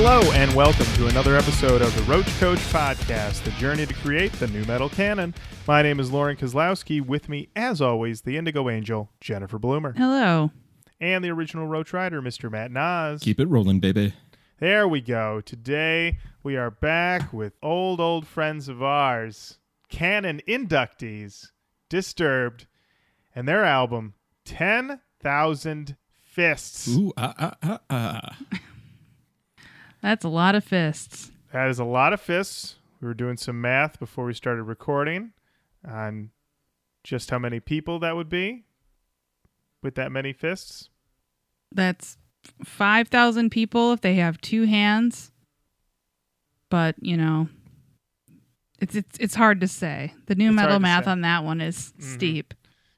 Hello and welcome to another episode of the Roach Coach Podcast, the journey to create the new metal canon. My name is Lauren Kozlowski. With me, as always, the Indigo Angel, Jennifer Bloomer, Hello. and the original Roach Rider, Mr. Matt Nas. Keep it rolling, baby. There we go. Today we are back with old, old friends of ours, canon inductees, Disturbed, and their album, 10,000 Fists. Ooh, ah, ah, ah, ah. That's a lot of fists. That is a lot of fists. We were doing some math before we started recording on just how many people that would be with that many fists. That's 5,000 people if they have two hands. But, you know, it's it's it's hard to say. The new It's metal math say. on that one is Mhm. steep.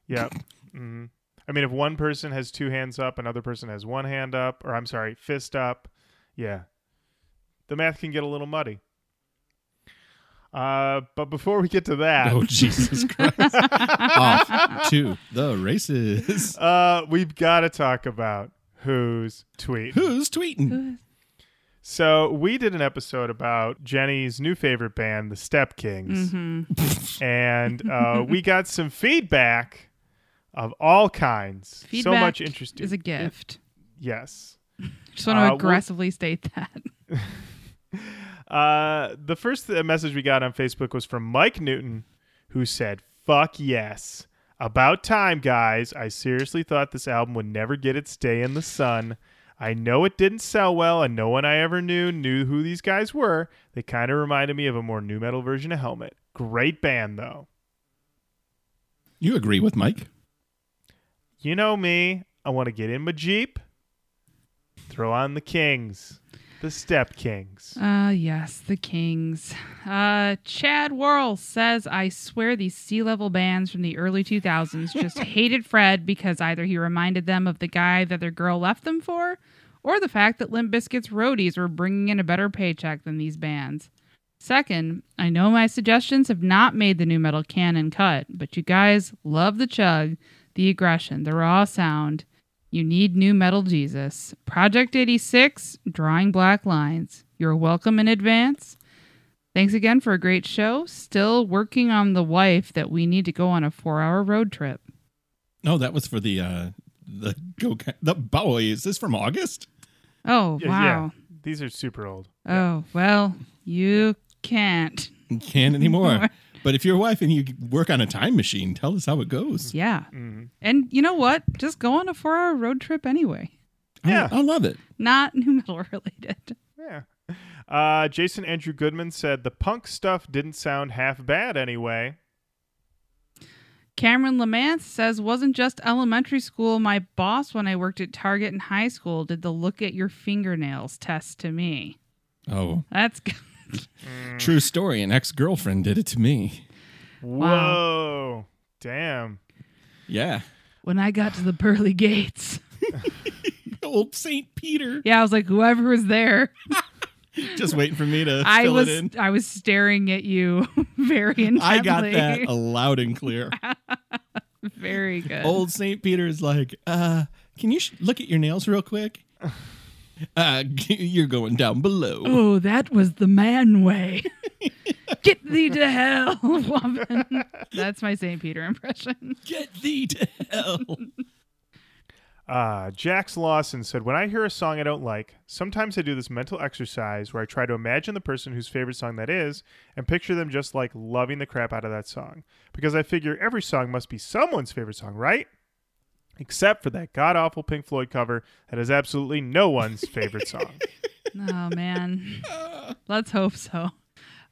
Yep. hmm I mean, if one person has two hands up, another person has one hand up, or I'm sorry, fist up, yeah, the math can get a little muddy. Uh, but before we get to that, Oh, Jesus Christ. Off to the races. uh, we've got to talk about who's tweet. Who's tweeting? So we did an episode about Jenny's new favorite band, the Step Kings, hmm and uh, we got some feedback of all kinds. so much interesting. is a gift. yes. Just want to Uh, we'll- aggressively state that. Uh, the first message we got on Facebook was from Mike Newton, who said, "Fuck yes." About time, guys. I seriously thought this album would never get its day in the sun. I know it didn't sell well, and no one I ever knew knew who these guys were. They kind of reminded me of a more new metal version of Helmet. Great band, though. You agree with Mike? You know me. I want to get in my Jeep, throw on the Kings, the Step Kings. Uh yes, the Kings. Uh Chad Worrell says I swear these sea level bands from the early 2000s just hated Fred because either he reminded them of the guy that their girl left them for or the fact that Limp Bizkit's roadies were bringing in a better paycheck than these bands. Second, I know my suggestions have not made the new metal canon cut, but you guys love the chug, the aggression, the raw sound. You need new metal Jesus. Project 86, drawing black lines. You're welcome in advance. Thanks again for a great show. Still working on the wife that we need to go on a four hour road trip. No, that was for the uh the go the boy. Is this from August? Oh, Yeah, wow. yeah. These are super old. Oh, well, you can't. Can't anymore. but if you're a wife and you work on a time machine, tell us how it goes. Yeah. Mhm. And you know what? Just go on a four hour road trip anyway. Yeah. I, I love it. Not new metal related. Yeah. Uh, Jason Andrew Goodman said the punk stuff didn't sound half bad anyway. Cameron Lamance says, wasn't just elementary school. My boss, when I worked at Target in high school, did the look at your fingernails test to me. Oh, That's good. true story. An ex girlfriend did it to me. Whoa. Damn. Yeah. When I got to the pearly gates. Old Saint Peter. Yeah, I was like, whoever was there. Just waiting for me to I fill was it in. I was staring at you very intently. I got that loud and clear. very good. Old St. Peter is like, uh, can you sh- look at your nails real quick? Uh, you're going down below. Oh, that was the man way. Get thee to hell, woman. That's my St. Peter impression. Get thee to hell. Uh, Jax Lawson said, When I hear a song I don't like, sometimes I do this mental exercise where I try to imagine the person whose favorite song that is and picture them just like loving the crap out of that song. Because I figure every song must be someone's favorite song, right? Except for that god awful Pink Floyd cover that is absolutely no one's favorite song. Oh man. Let's hope so.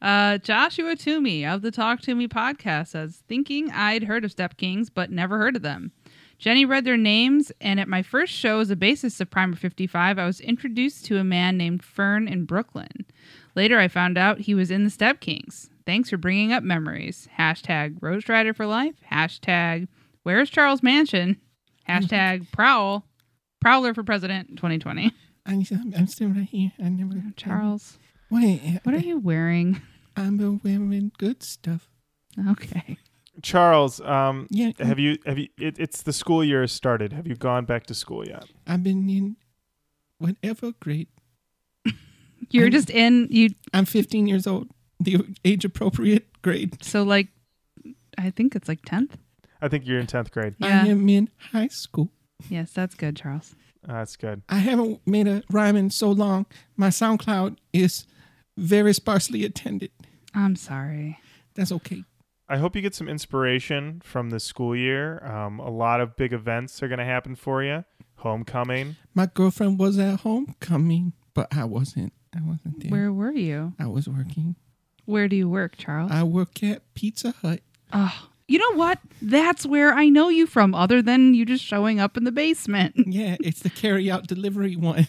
Uh, Joshua Toomey of the Talk to Me podcast says, thinking I'd heard of Step Kings, but never heard of them. Jenny read their names, and at my first show as a bassist of Primer 55, I was introduced to a man named Fern in Brooklyn. Later, I found out he was in the Step Kings. Thanks for bringing up memories. Hashtag Roast Rider for Life. Hashtag Where's Charles Mansion? Hashtag Prowl. Prowler for President 2020. I'm, I'm still right here. I never. Charles, Wait, what are you wearing? I'm wearing good stuff. Okay. Charles, um, Yeah, have you have you? It, it's the school year has started. Have you gone back to school yet? I've been in whatever grade. You're I'm- just in you. I'm 15 years old. The age appropriate grade. So like, I think it's like tenth. I think you're in 10th grade. Yeah. I am in high school. Yes, that's good, Charles. That's good. I haven't made a rhyme in so long. My SoundCloud is very sparsely attended. I'm sorry. That's okay. I hope you get some inspiration from this school year. Um, a lot of big events are going to happen for you. Homecoming. My girlfriend was at homecoming, but I wasn't. I wasn't there. Where were you? I was working. Where do you work, Charles? I work at Pizza Hut. oh, you know what? That's where I know you from. Other than you just showing up in the basement. Yeah, it's the carry out delivery one.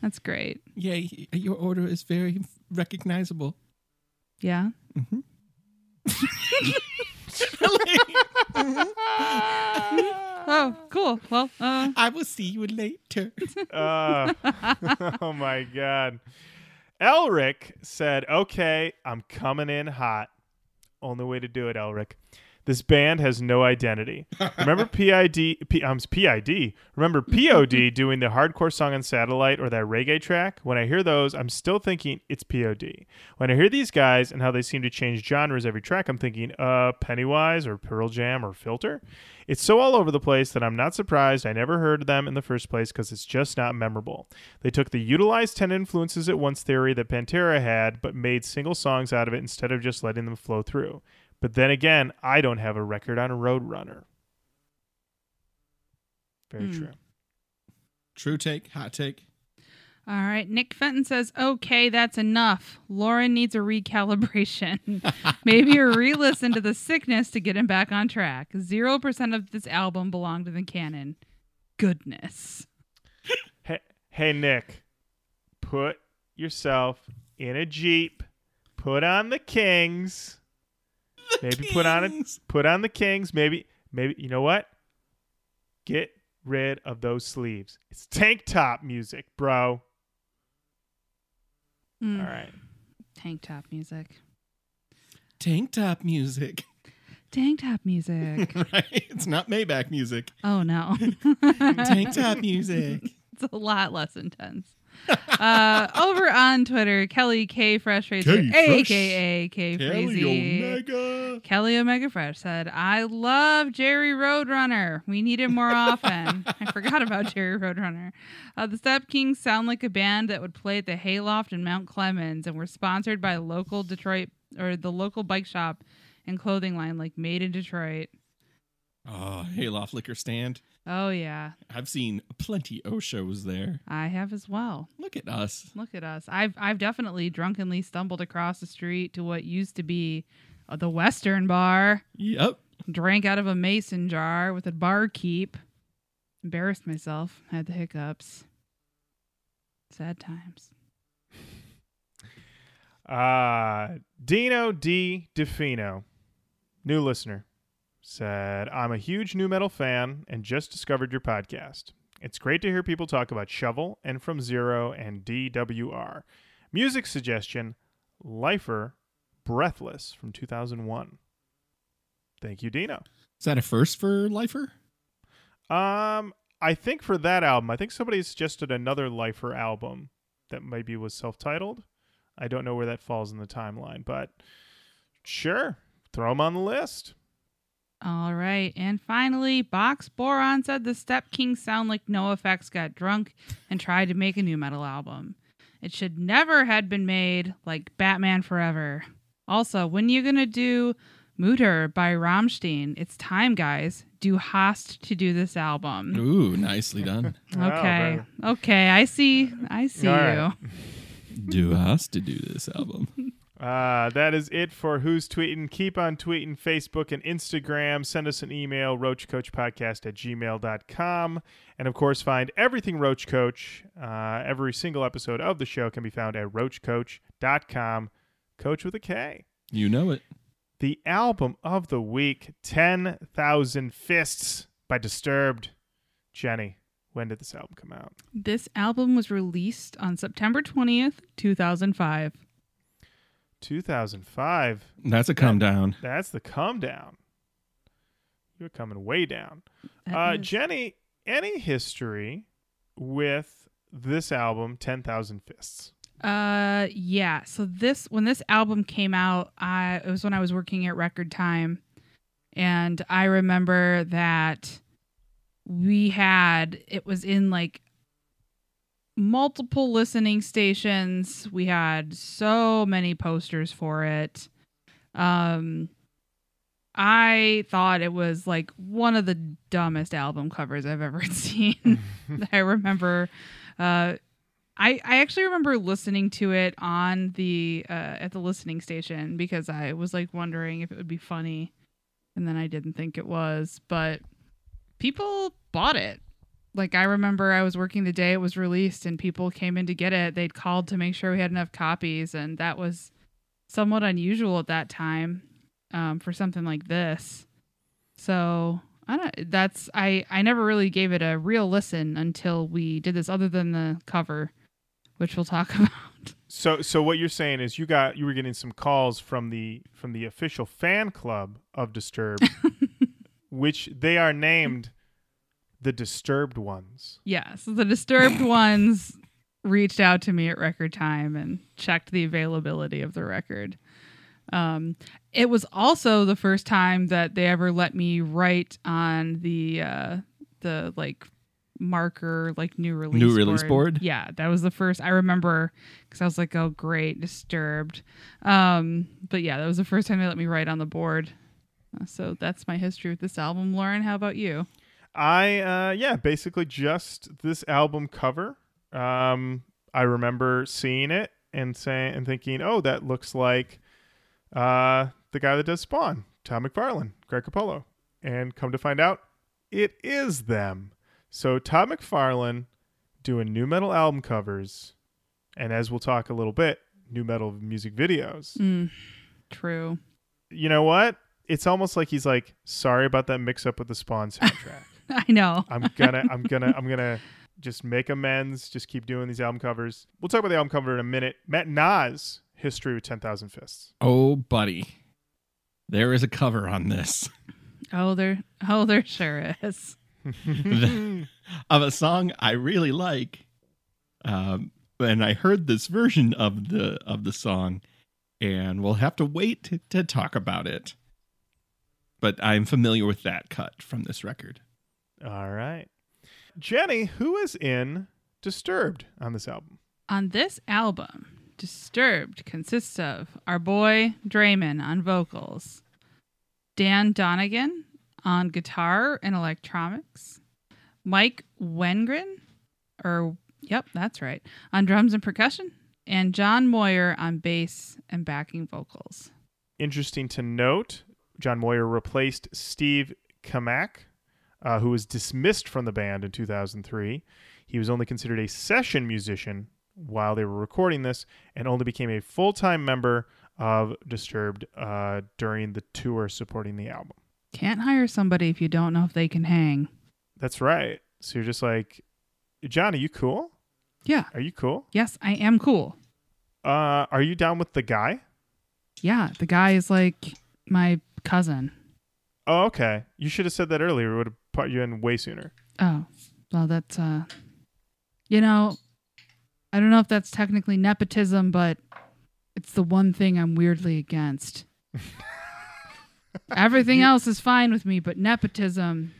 That's great. Yeah, your order is very recognizable. Yeah. mm-hmm Oh, cool. Well, uh, I will see you later. Uh, oh my God. Elric said, okay, I'm coming in hot. Only way to do it, Elric. This band has no identity. Remember PID, P, um, PID. Remember POD doing the hardcore song on Satellite or that reggae track? When I hear those, I'm still thinking it's POD. When I hear these guys and how they seem to change genres every track, I'm thinking, uh, Pennywise or Pearl Jam or Filter. It's so all over the place that I'm not surprised I never heard of them in the first place because it's just not memorable. They took the utilized 10 influences at once theory that Pantera had, but made single songs out of it instead of just letting them flow through. But then again, I don't have a record on a Roadrunner. Very Hmm. true. True take, hot take. all right. Nick Fenton says, okay, that's enough. Lauren needs a recalibration. Maybe a re listen to The Sickness to get him back on track. 0% of this album belonged to the canon. Goodness. Hey, hey, Nick, put yourself in a Jeep, put on the Kings. Maybe put on it. Put on the Kings. Maybe, maybe you know what? Get rid of those sleeves. It's tank top music, bro. Mm, All right. Tank top music. Tank top music. Tank top music. right? It's not Maybach music. oh, no. Tank top music. It's a lot less intense. uh, over on Twitter, Kelly K Fresh Racer, K Fresh. aka K Kelly Omega. Kelly Omega Fresh said, I love Jerry Roadrunner. We need him more often. I forgot about Jerry Roadrunner. Uh, the Step Kings sound like a band that would play at the Hayloft in Mount Clemens and were sponsored by local Detroit or the local bike shop and clothing line like Made in Detroit. Oh, Hayloft Liquor Stand. Oh, yeah. I've seen plenty of shows there. I have as well. Look at us. Look at us. I've I've definitely drunkenly stumbled across the street to what used to be uh, the Western Bar. Yep. Drank out of a mason jar with a barkeep. Embarrassed myself. Had the hiccups. Sad times. Uh, Dino D. DeFino, new listener, said, I'm a huge new metal fan and just discovered your podcast. It's great to hear people talk about Shovel and From Zero and DWR. Music suggestion Lifer Breathless from 2001. Thank you, Dino. Is that a first for Lifer? Um, I think for that album, I think somebody suggested another Lifer album that maybe was self-titled. I don't know where that falls in the timeline, but sure, throw them on the list. All right. And finally, Box Boron said the Step Kings sound like NOFX got drunk and tried to make a new metal album. It should never had been made like Batman Forever. Also, when you gonna do Mutter by Rammstein? It's time, guys. Do Hast to do this album. Ooh, nicely done. Okay. very- Okay. I see. I see All you. right. Do us to do this album. Uh, that is it for Who's Tweeting. Keep on tweeting Facebook and Instagram. Send us an email, roachcoachpodcast at gmail.com. And of course, find everything Roach Coach. Uh, every single episode of the show can be found at roachcoach.com. Coach with a K. You know it. The album of the week 10,000 Fists by Disturbed. Jenny, when did this album come out? This album was released on September 20th, 2005. 2005. That's a come down. That's the come down. You're coming way down. Uh, Jenny, any history with this album, 10,000 Fists? Uh, yeah. So this when this album came out, I it was when I was working at Record Time, and I remember that we had it was in like multiple listening stations. We had so many posters for it. Um, I thought it was like one of the dumbest album covers I've ever seen. I remember uh I I actually remember listening to it on the uh at the listening station because I was like wondering if it would be funny and then I didn't think it was, but people bought it. Like I remember I was working the day it was released and people came in to get it. They'd called to make sure we had enough copies and that was somewhat unusual at that time um, for something like this. So I don't. That's I. I never really gave it a real listen until we did this. Other than the cover, which we'll talk about. So so what you're saying is you got you were getting some calls from the from the official fan club of Disturbed, which they are named the Disturbed ones. Yeah. So the disturbed ones reached out to me at record time and checked the availability of the record. Um, it was also the first time that they ever let me write on the uh, the like marker like new release New release board? Yeah, that was the first I remember because I was like, oh great, disturbed. Um, but yeah, that was the first time they let me write on the board. So that's my history with this album. Lauren, how about you? I uh yeah, basically just this album cover. Um I remember seeing it and saying and thinking, "Oh, that looks like uh the guy that does Spawn, Todd McFarlane, Greg Capullo." And come to find out, it is them. So Todd McFarlane doing new metal album covers and as we'll talk a little bit, new metal music videos. Mm, true. You know what? It's almost like he's like, "Sorry about that mix up with the Spawn soundtrack." I know. I'm gonna I'm gonna I'm gonna just make amends. Just keep doing these album covers. We'll talk about the album cover in a minute. Matt Nas history with ten thousand fists. Oh, buddy. There is a cover on this Oh, there. Oh, there sure is. of a song I really like. Um, and I heard this version of the of the song, and we'll have to wait to, to talk about it. But I'm familiar with that cut from this record. All right, Jenny, who is in Disturbed on this album? On this album, Disturbed consists of our boy Draiman on vocals, Dan Donegan on guitar and electronics, Mike Wengren, or yep, that's right, on drums and percussion, and John Moyer on bass and backing vocals. Interesting to note, John Moyer replaced Steve Kmak, uh, who was dismissed from the band in 2003. He was only considered a session musician while they were recording this and only became a full time member of Disturbed uh, during the tour supporting the album. Can't hire somebody if you don't know if they can hang. That's right. So you're just like, John, are you cool? Yeah. Are you cool? Yes, I am cool. Uh, are you down with the guy? Yeah, the guy is like my cousin. Oh, okay. You should have said that earlier. We would have put you in way sooner. Oh, well, that's uh, you know, I don't know if that's technically nepotism, but it's the one thing I'm weirdly against. Everything else is fine with me, but nepotism,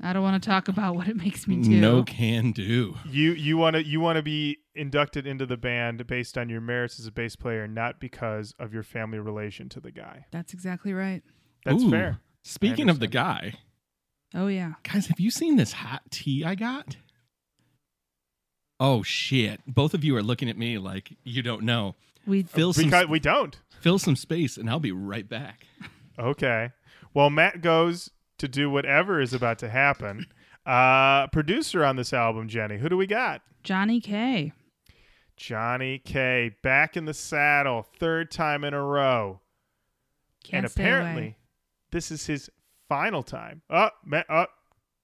I don't want to talk about what it makes me do. No can do. You you want to you want to be inducted into the band based on your merits as a bass player, not because of your family relation to the guy. That's exactly right. That's Ooh, fair. Speaking of the guy, Oh yeah. guys, have you seen this hot tea I got? Oh shit! Both of you are looking at me like you don't know. We Fill some Because we don't. fill some space, and I'll be right back. Okay. Well, Matt goes to do whatever is about to happen. Uh, producer on this album, Jenny. Who do we got? Johnny K. Johnny K. Back in the saddle, third time in a row. Can't and stay apparently, away. this is his final time. Oh, Matt. Oh,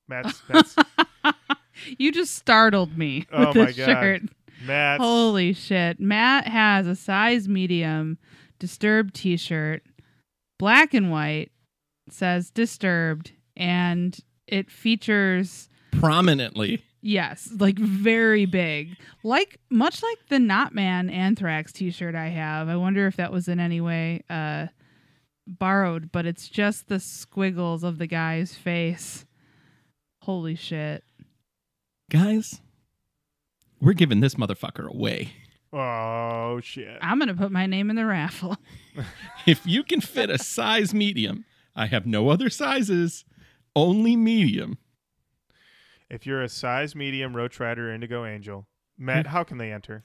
Matt's. Matt's You just startled me Oh with my this God. shirt. Matt's. Holy shit. Matt has a size medium disturbed t shirt, black and white, says disturbed, and it features Prominently, Yes, like very big. Like much like the Not Man Anthrax t-shirt I have. I wonder if that was in any way uh borrowed, but it's just the squiggles of the guy's face. Holy shit. Guys, we're giving this motherfucker away. Oh shit. I'm going to put my name in the raffle. If you can fit a size medium, I have no other sizes, only medium. If you're a size medium Roach Rider Indigo Angel, Matt, how can they enter?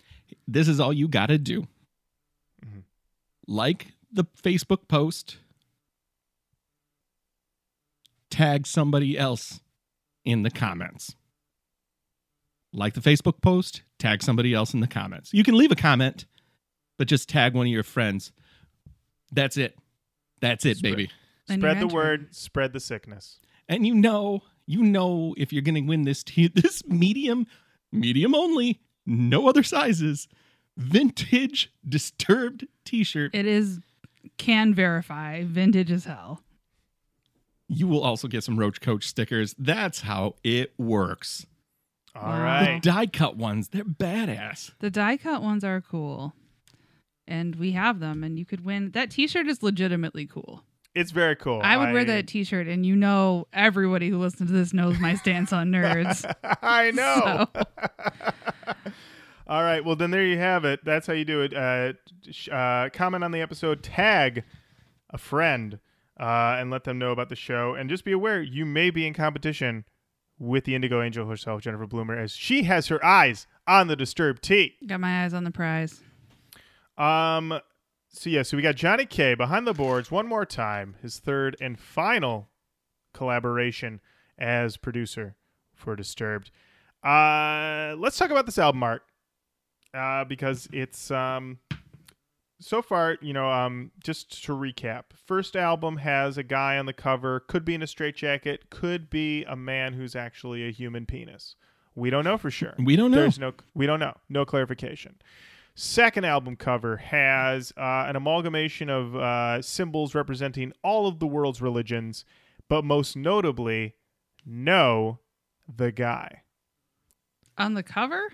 This is all you got to do. Mhm. Like the Facebook post, tag somebody else in the comments. Like the Facebook post, tag somebody else in the comments. You can leave a comment, but just tag one of your friends. That's it. That's it, Spread- baby. Spread the word, spread the sickness. And you know, you know if you're going to win this t- this medium, medium only, no other sizes, vintage disturbed t-shirt. It is can verify vintage as hell. You will also get some Roach Coach stickers. That's how it works. All Wow. right. The die cut ones, they're badass. The die cut ones are cool. And we have them and you could win. That t-shirt is legitimately cool. It's very cool. I would wear that t-shirt and you know everybody who listens to this knows my stance on nerds. I know. So, All right. Well, then there you have it. That's how you do it. Uh, uh, comment on the episode, tag a friend, uh, and let them know about the show. And just be aware you may be in competition with the Indigo Angel herself, Jennifer Bloomer, as she has her eyes on the Disturbed Tee. got my eyes on the prize. Um. So yeah, so we got Johnny K behind the boards one more time, his third and final collaboration as producer for Disturbed. Uh, let's talk about this album art, uh, because it's um, so far you know um, just to recap, first album has a guy on the cover, could be in a straitjacket, could be a man who's actually a human penis. We don't know for sure. We don't know. There's no, we don't know. No clarification. Second album cover has uh, an amalgamation of uh, symbols representing all of the world's religions, but most notably, no, the guy On the cover?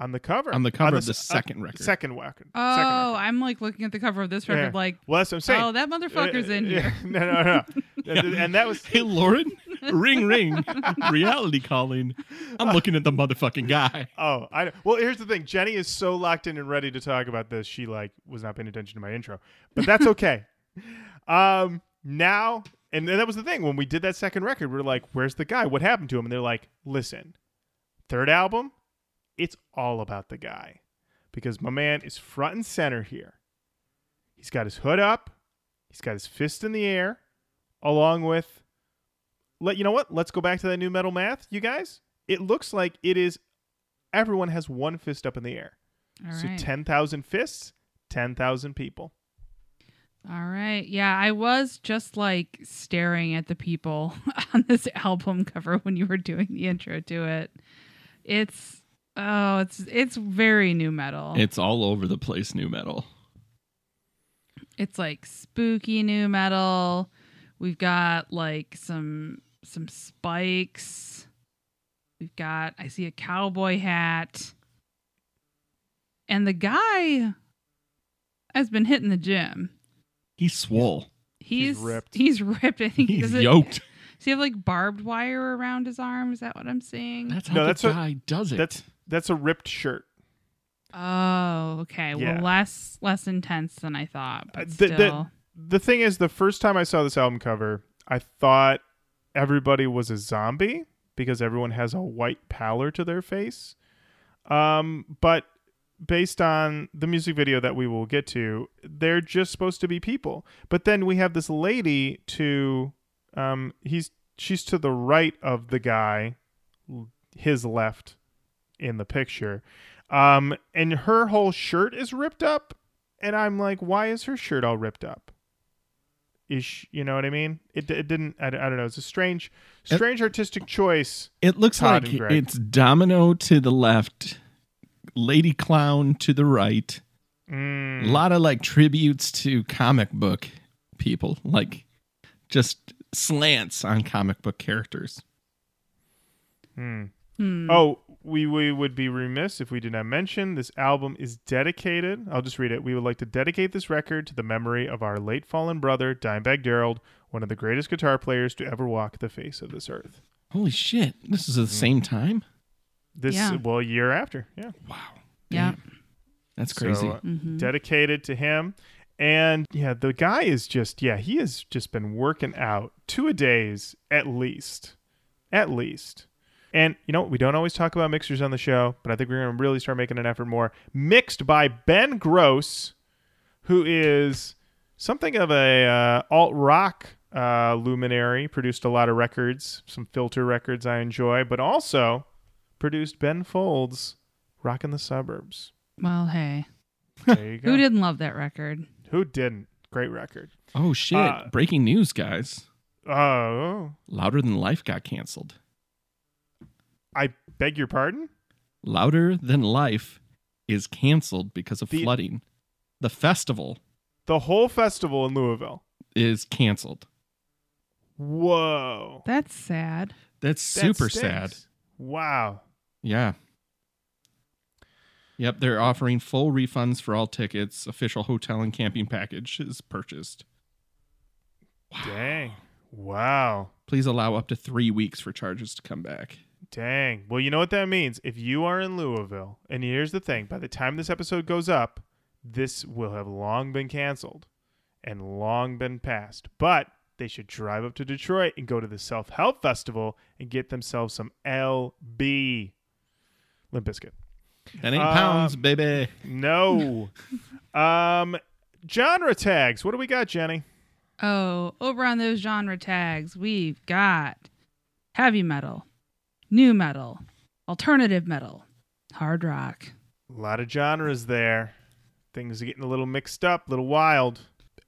On the cover. On the cover of the s- second record. Second record. Oh, Second record. I'm like looking at the cover of this record Yeah. like, Well, that's what I'm saying. oh, that motherfucker's in Uh, here. no, no, no. And- and that was Hey, Lauren, ring, ring, reality calling. I'm looking at the motherfucking guy. Oh, I know. well. Here's the thing. Jenny is so locked in and ready to talk about this. She like was not paying attention to my intro, but that's okay. um, now and, and that was the thing when we did that second record. We are like, "Where's the guy? What happened to him?" And they're like, "Listen, third album, it's all about the guy because my man is front and center here. He's got his hood up, he's got his fist in the air, along with." Let you know what? Let's go back to that new metal math, you guys. It looks like it is everyone has one fist up in the air. All so right. 10,000 fists, 10,000 people. All right. Yeah, I was just like staring at the people on this album cover when you were doing the intro to it. It's oh, it's it's very new metal. It's all over the place, new metal. it's like spooky new metal. We've got like some some spikes. We've got I see a cowboy hat. And the guy has been hitting the gym. He's swole. He's, He's ripped. He's ripped. I think He's does it- yoked. Does he have like barbed wire around his arm? Is that what I'm seeing? That's how No, the that's a- guy does it. That's that's a ripped shirt. oh, okay. Yeah. Well, less less intense than I thought, but the- still. the- The thing is the first time I saw this album cover, I thought everybody was a zombie because everyone has a white pallor to their face. Um, but based on the music video that we will get to, they're just supposed to be people. But then we have this lady to um he's she's to the right of the guy, his left in the picture. Um and her whole shirt is ripped up and I'm like why is her shirt all ripped up? Is she, you know what I mean? It, it didn't I, I don't know. It's a strange strange artistic choice. It looks Todd like it's Domino to the left, Lady Clown to the right. Mm. A lot of like tributes to comic book people, like just slants on comic book characters. Hmm. Hmm. Oh, we, we would be remiss if we did not mention this album is dedicated. I'll just read it. We would like to dedicate this record to the memory of our late fallen brother, Dimebag Darrell, one of the greatest guitar players to ever walk the face of this earth. Holy shit! This is at the same time. This, Yeah. well, a year after. Yeah. Wow. yeah. Damn. That's crazy. So, uh, Mhm. dedicated to him. And yeah, the guy is just, yeah, he has just been working out two a days at least. At least. And you know, we don't always talk about mixers on the show, but I think we're going to really start making an effort more. Mixed by Ben Grosse, who is something of a uh, alt rock uh, luminary, produced a lot of records, some filter records I enjoy, but also produced Ben Folds' Rockin' the Suburbs. Well, hey, There you go. who didn't love that record? Who didn't? Great record. oh shit! Uh, Breaking news, guys. Oh, Louder Than Life got canceled. I beg your pardon? Louder Than Life is canceled because of The- flooding. The festival The whole festival in Louisville. is canceled. Whoa. That's sad. That's super stinks. sad. Wow. Yeah. Yep, they're offering full refunds for all tickets. Official hotel and camping package is purchased. Dang. Wow. Please allow up to three weeks for charges to come back. Dang. Well, you know what that means? If you are in Louisville, and here's the thing by the time this episode goes up, this will have long been canceled and long been passed. But they should drive up to Detroit and go to the Self Help Festival and get themselves some LB. Limp Bizkit. That ain't Um, pounds, baby. No. um, genre tags. What do we got, Jenny? Oh, over on those genre tags, we've got heavy metal, new metal, alternative metal, hard rock. A lot of genres there. Things are getting a little mixed up, a little wild.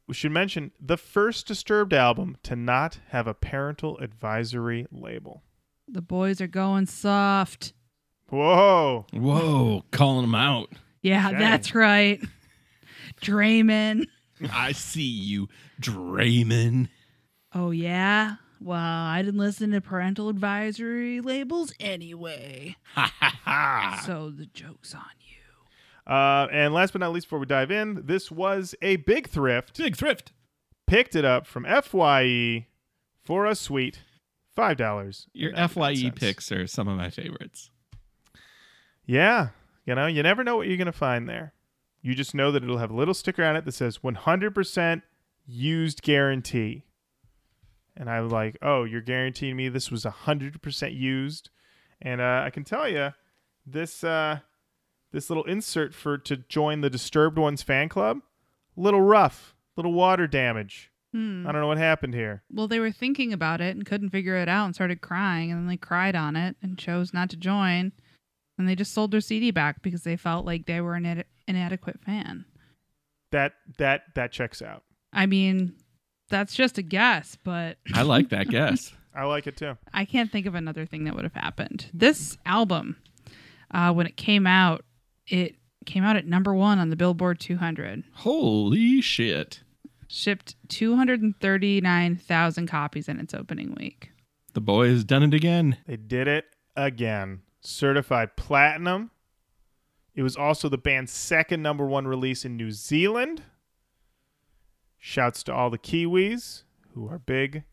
We should mention the first Disturbed album to not have a parental advisory label. The boys are going soft. Whoa. Whoa, calling them out. Yeah, Dang. that's right. Draiman. I see you, Draiman. Oh, yeah? Well, I didn't listen to parental advisory labels anyway. Ha ha ha. So the joke's on you. Uh, and last but not least, before we dive in, this was a big thrift. Big thrift. Picked it up from FYE for a sweet $5. Your FYE picks are some of my favorites. Yeah. You know, you never know what you're going to find there. You just know that it'll have a little sticker on it that says 100% used guarantee. And I was like, oh, you're guaranteeing me this was 100% used. And uh, I can tell you, this uh, this little insert for to join the Disturbed Ones fan club, little rough, little water damage. Hmm. I don't know what happened here. Well, they were thinking about it and couldn't figure it out and started crying, and then they cried on it and chose not to join. And they just sold their CD back because they felt like they were an ina- inadequate fan. That that that checks out. I mean, that's just a guess, but I like that guess. I like it too. I can't think of another thing that would have happened. This album, uh, when it came out, it came out at number one on the Billboard 200. Holy shit. Shipped 239,000 copies in its opening week. The boys done it again. They did it again. Certified platinum. It was also the band's second number one release in New Zealand. Shouts to all the Kiwis who are big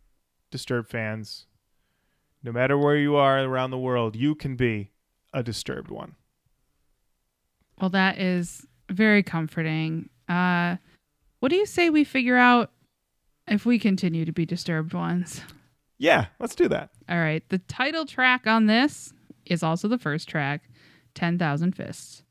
Disturbed fans. No matter where you are around the world, you can be a Disturbed one. Well, that is very comforting. Uh, what do you say we figure out if we continue to be disturbed ones? Yeah, let's do that. All right. The title track on this is also the first track 10,000 Fists.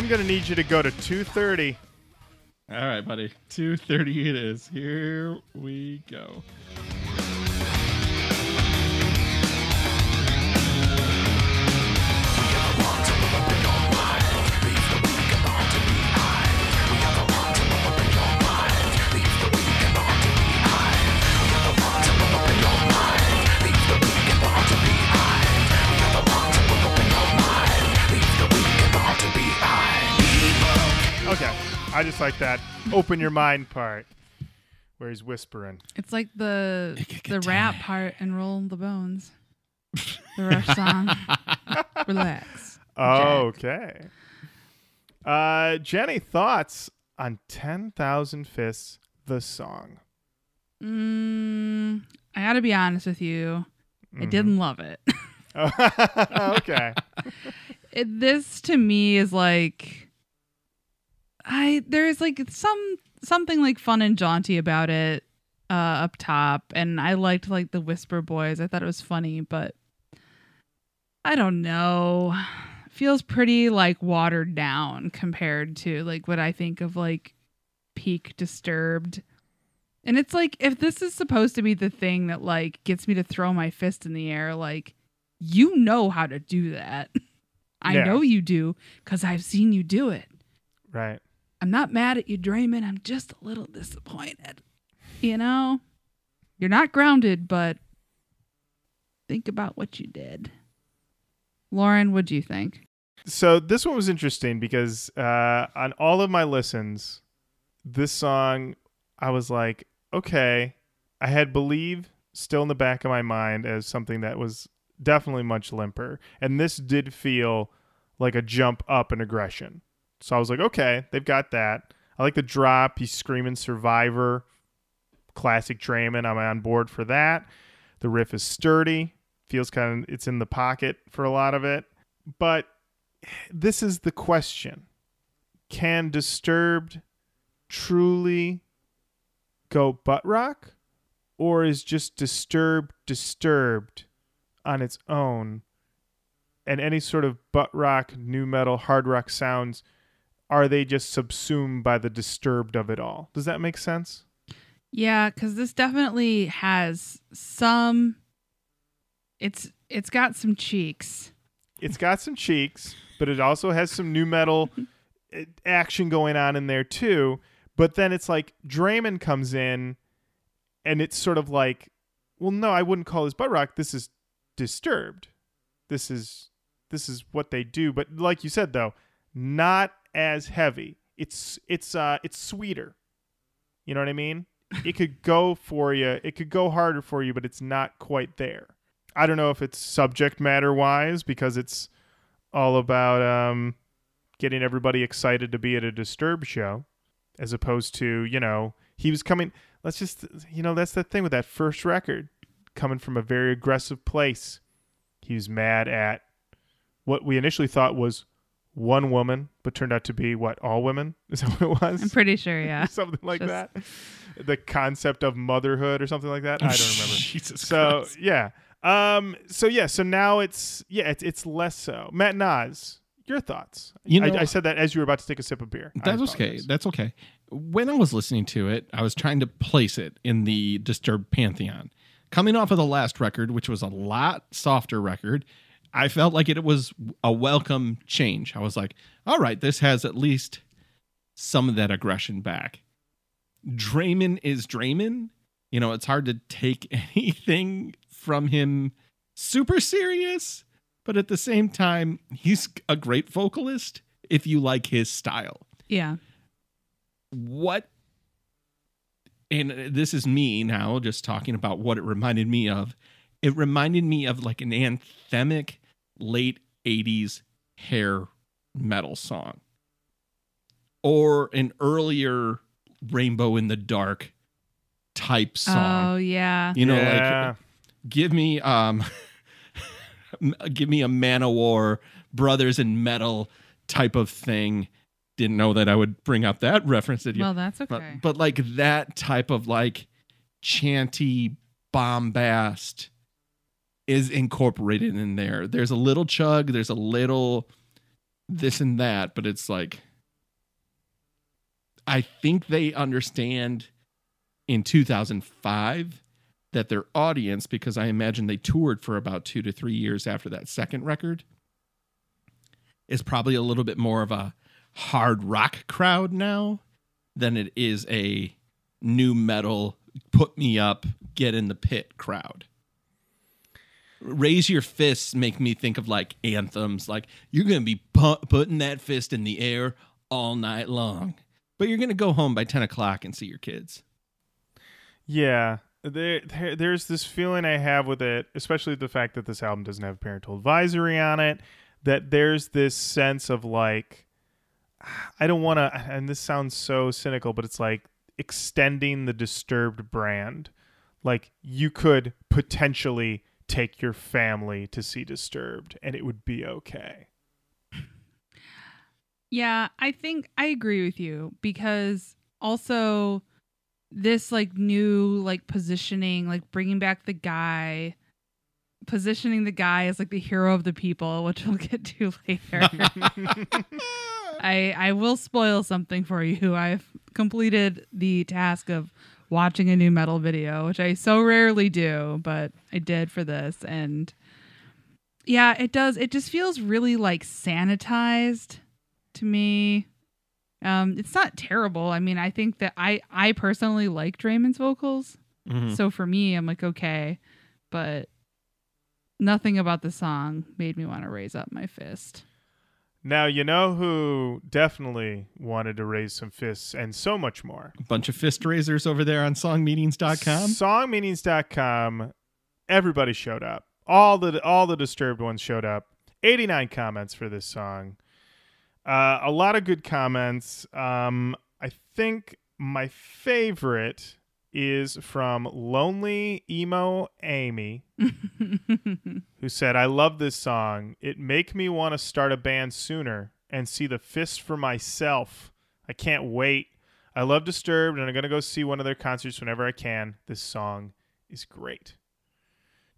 I'm gonna need you to go to 2:30. All right, buddy. 2:30 it is. Here we go. I just like that open your mind part where he's whispering. It's like the the rap part and roll the bones. The Rush song. Relax. Okay. Uh, Jenny, thoughts on 10,000 Fists, the song? Mm, I got to be honest with you. I Mm-hmm. didn't love it. okay. it. This to me is like I there's like some something like fun and jaunty about it uh up top and I liked like the Whisper Boys. I thought it was funny, but I don't know. Feels pretty like watered down compared to like what I think of like peak disturbed. And it's like if this is supposed to be the thing that like gets me to throw my fist in the air, like you know how to do that. I Yeah. know you do because I've seen you do it. Right. I'm not mad at you, Draiman. I'm just a little disappointed. You know, you're not grounded, but think about what you did. Lauren, what do you think? So this one was interesting because uh, on all of my listens, this song, I was like, okay, I had Believe still in the back of my mind as something that was definitely much limper. And this did feel like a jump up in aggression. So I was like, okay, they've got that. I like the drop. He's screaming Survivor. Classic Draiman. I'm on board for that. The riff is sturdy. Feels kind of, it's in the pocket for a lot of it. But this is the question Can Disturbed truly go butt rock? Or is just Disturbed disturbed on its own? And any sort of butt rock, new metal, hard rock sounds, are they just subsumed by the disturbed of it all? Does that make sense? Yeah, because this definitely has some. It's it's got some cheeks. it's got some cheeks, but it also has some new metal uh, action going on in there too. But then it's like Draiman comes in, and it's sort of like, well, no, I wouldn't call this butt rock. This is disturbed. This is this is what they do. But like you said, though, not as heavy. It's it's uh it's sweeter. You know what I mean? It could go for you. It could go harder for you, but it's not quite there. I don't know if it's subject matter wise because it's all about um, getting everybody excited to be at a Disturbed show, as opposed to you know he was coming. Let's just you know that's the thing with that first record, coming from a very aggressive place. He was mad at what we initially thought was one woman, but turned out to be what all women. Is that what it was? I'm pretty sure, yeah. something like Just- that. The concept of motherhood or something like that. I don't remember. Jesus So Christ. yeah. Um. So yeah. So now it's yeah. It's it's less so. Matt Nas, your thoughts? You know- I, I said that as you were about to take a sip of beer. That's okay. That's okay. When I was listening to it, I was trying to place it in the Disturbed pantheon. Coming off of the last record, which was a lot softer record, I felt like it was a welcome change. I was like, all right, this has at least some of that aggression back. Draiman is Draiman. You know, it's hard to take anything from him super serious, but at the same time, he's a great vocalist if you like his style Yeah. what and this is me now just talking about what it reminded me of it reminded me of like an anthemic late 80s hair metal song or an earlier rainbow in the dark type song Oh yeah. you know Yeah. like give me um give me a Manowar brothers in metal type of thing didn't know that i would bring up that reference at you Well, that's but, okay. but like that type of like chanty bombast is incorporated in there there's a little chug there's a little this and that, but it's like I think they understand in 2005 that their audience, because I imagine they toured for about two to three years after that second record, is probably a little bit more of a hard rock crowd now than it is a nu metal, put me up, get in the pit crowd. Raise your fists make me think of like anthems, like you're to be pu- putting that fist in the air all night long, but you're to go home by 10 o'clock and see your kids. Yeah, there, there, there's this feeling I have with it, especially the fact that this album doesn't have parental advisory on it. That there's this sense of like, I don't want to, and this sounds so cynical, but it's like extending the Disturbed brand. Like you could potentially take your family to see Disturbed, and it would be okay. Yeah, I think I agree with you because also this like new like positioning, like bringing back the guy, positioning the guy as like the hero of the people, which we'll get to later. I I will spoil something for you. I've completed the task of watching a nu metal video, which I so rarely do, but I did for this and yeah, it does. It just feels really like sanitized to me. Um, it's not terrible. I mean, I think that I I personally like Draiman's vocals, Mhm. so for me, I'm like okay, but nothing about the song made me want to raise up my fist. Now you know who definitely wanted to raise some fists and so much more. A bunch of fist raisers over there on songmeanings.com. Songmeanings.com. Everybody showed up. All the all the disturbed ones showed up. 89 comments for this song. Uh, a lot of good comments. Um, I think my favorite is from Lonely Emo Amy, who said, "I love this song. It make me want to start a band sooner and see the fist for myself. I can't wait. I love Disturbed, and I'm gonna go see one of their concerts whenever I can. This song is great."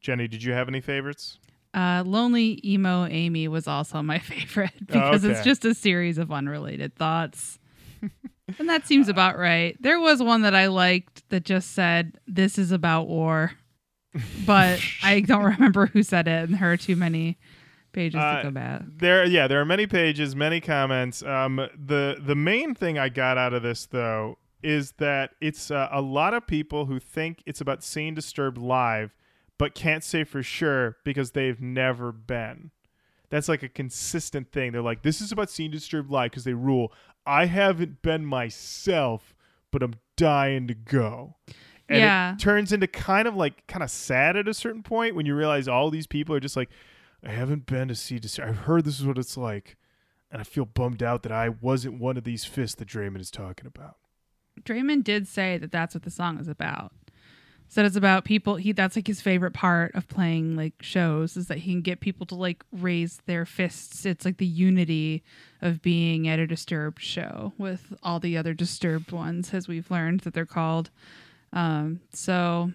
Jenny, did you have any favorites? Uh, Lonely Emo Amy was also my favorite because it's okay. just a series of unrelated thoughts. and that seems about right. There was one that I liked that just said, This is about war. But I don't remember who said it, and there are too many pages Uh, to go back. There, yeah, there are many pages, many comments. Um, the the main thing I got out of this though is that it's uh, a lot of people who think it's about seeing Disturbed live, but can't say for sure because they've never been. That's like a consistent thing. They're like, this is about seeing Disturbed live because they rule. I haven't been myself, but I'm dying to go. And Yeah. it turns into kind of like kind of sad at a certain point when you realize all these people are just like, I haven't been to see Disturbed. I've heard this is what it's like, and I feel bummed out that I wasn't one of these fists that Draiman is talking about. Draiman did say that that's what the song is about. Said it's about people. He that's like his favorite part of playing like shows is that he can get people to like raise their fists. It's like the unity of being at a disturbed show with all the other disturbed ones, as we've learned that they're called. Um, so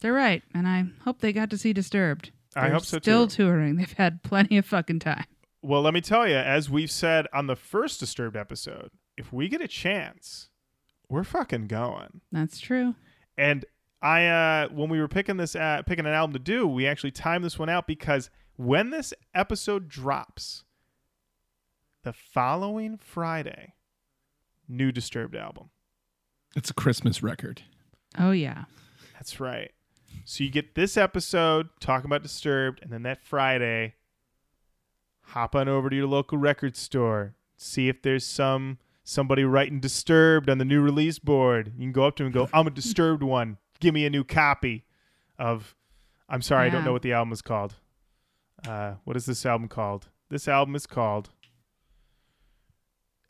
they're right, and I hope they got to see Disturbed. I They're hope so, Still too. touring. They've had plenty of fucking time. Well, let me tell you, as we've said on the first Disturbed episode, if we get a chance, we're fucking going. That's true. And I, uh, when we were picking this, uh, picking an album to do, we actually timed this one out because when this episode drops, the following Friday, new Disturbed album. It's a Christmas record. Oh yeah. That's right. So you get this episode talking about Disturbed, and then that Friday, hop on over to your local record store, see if there's some somebody writing Disturbed on the new release board. You can go up to him and go, "I'm a Disturbed one. Give me a new copy of." I'm sorry, I don't know what the album is called. Uh, what is this album called? This album is called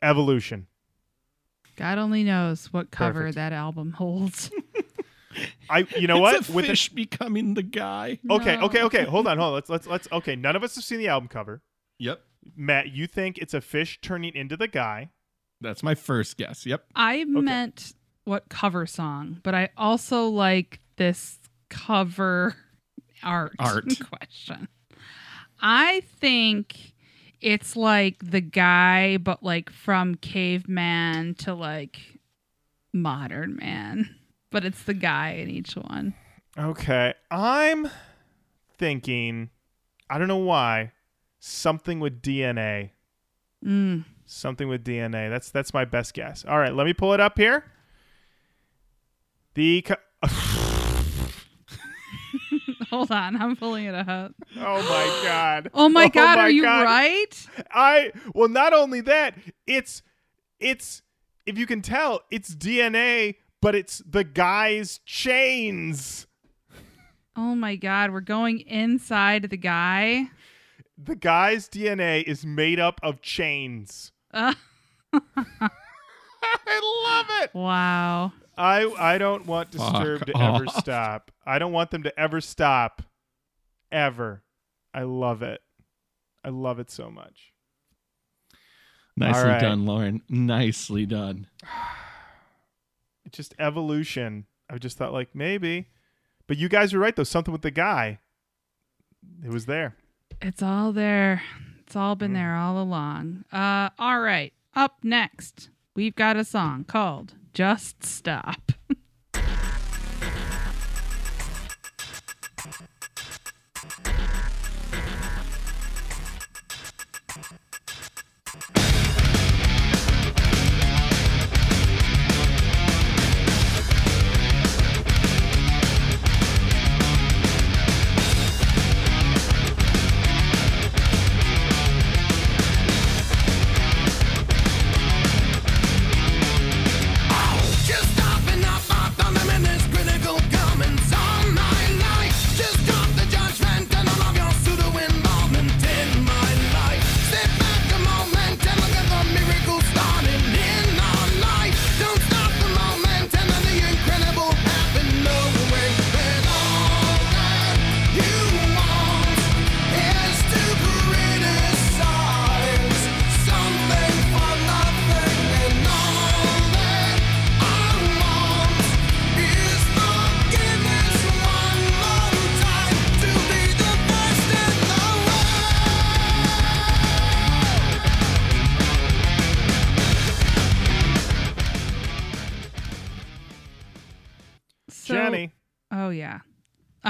Evolution. God only knows what cover Perfect. that album holds. I, you know what? It's a With the- fish becoming the guy. okay, No. okay, okay. Hold on, hold on. Let's let's let's. Okay, none of us have seen the album cover. Yep. Matt, you think it's a fish turning into the guy. That's my first guess. Yep. I meant what cover song, but I also like this cover art, Art. question. I think it's like the guy, but like from caveman to like modern man. But it's the guy in each one. Okay. I'm thinking, I don't know why, something with DNA. Mm. Something with DNA. That's that's my best guess. All right, let me pull it up here. The co- Hold on, I'm pulling it up. Oh my god. Oh my god, my are you God. right? I well not only that, it's it's if you can tell, it's DNA, but it's the guy's chains. Oh my god, we're going inside the guy. The guy's DNA is made up of chains. Uh, I love it. wow. I I don't want Fuck Disturbed to ever off. stop. I don't want them to ever stop. Ever. I love it. I love it so much. Nicely right. done, Lauren. Nicely done. It's just evolution. I just thought like maybe. But you guys were right though, something with the guy. It was there. It's all there. It's all Mm. been there all along. Uh all right. Up next, we've got a song called Just Stop.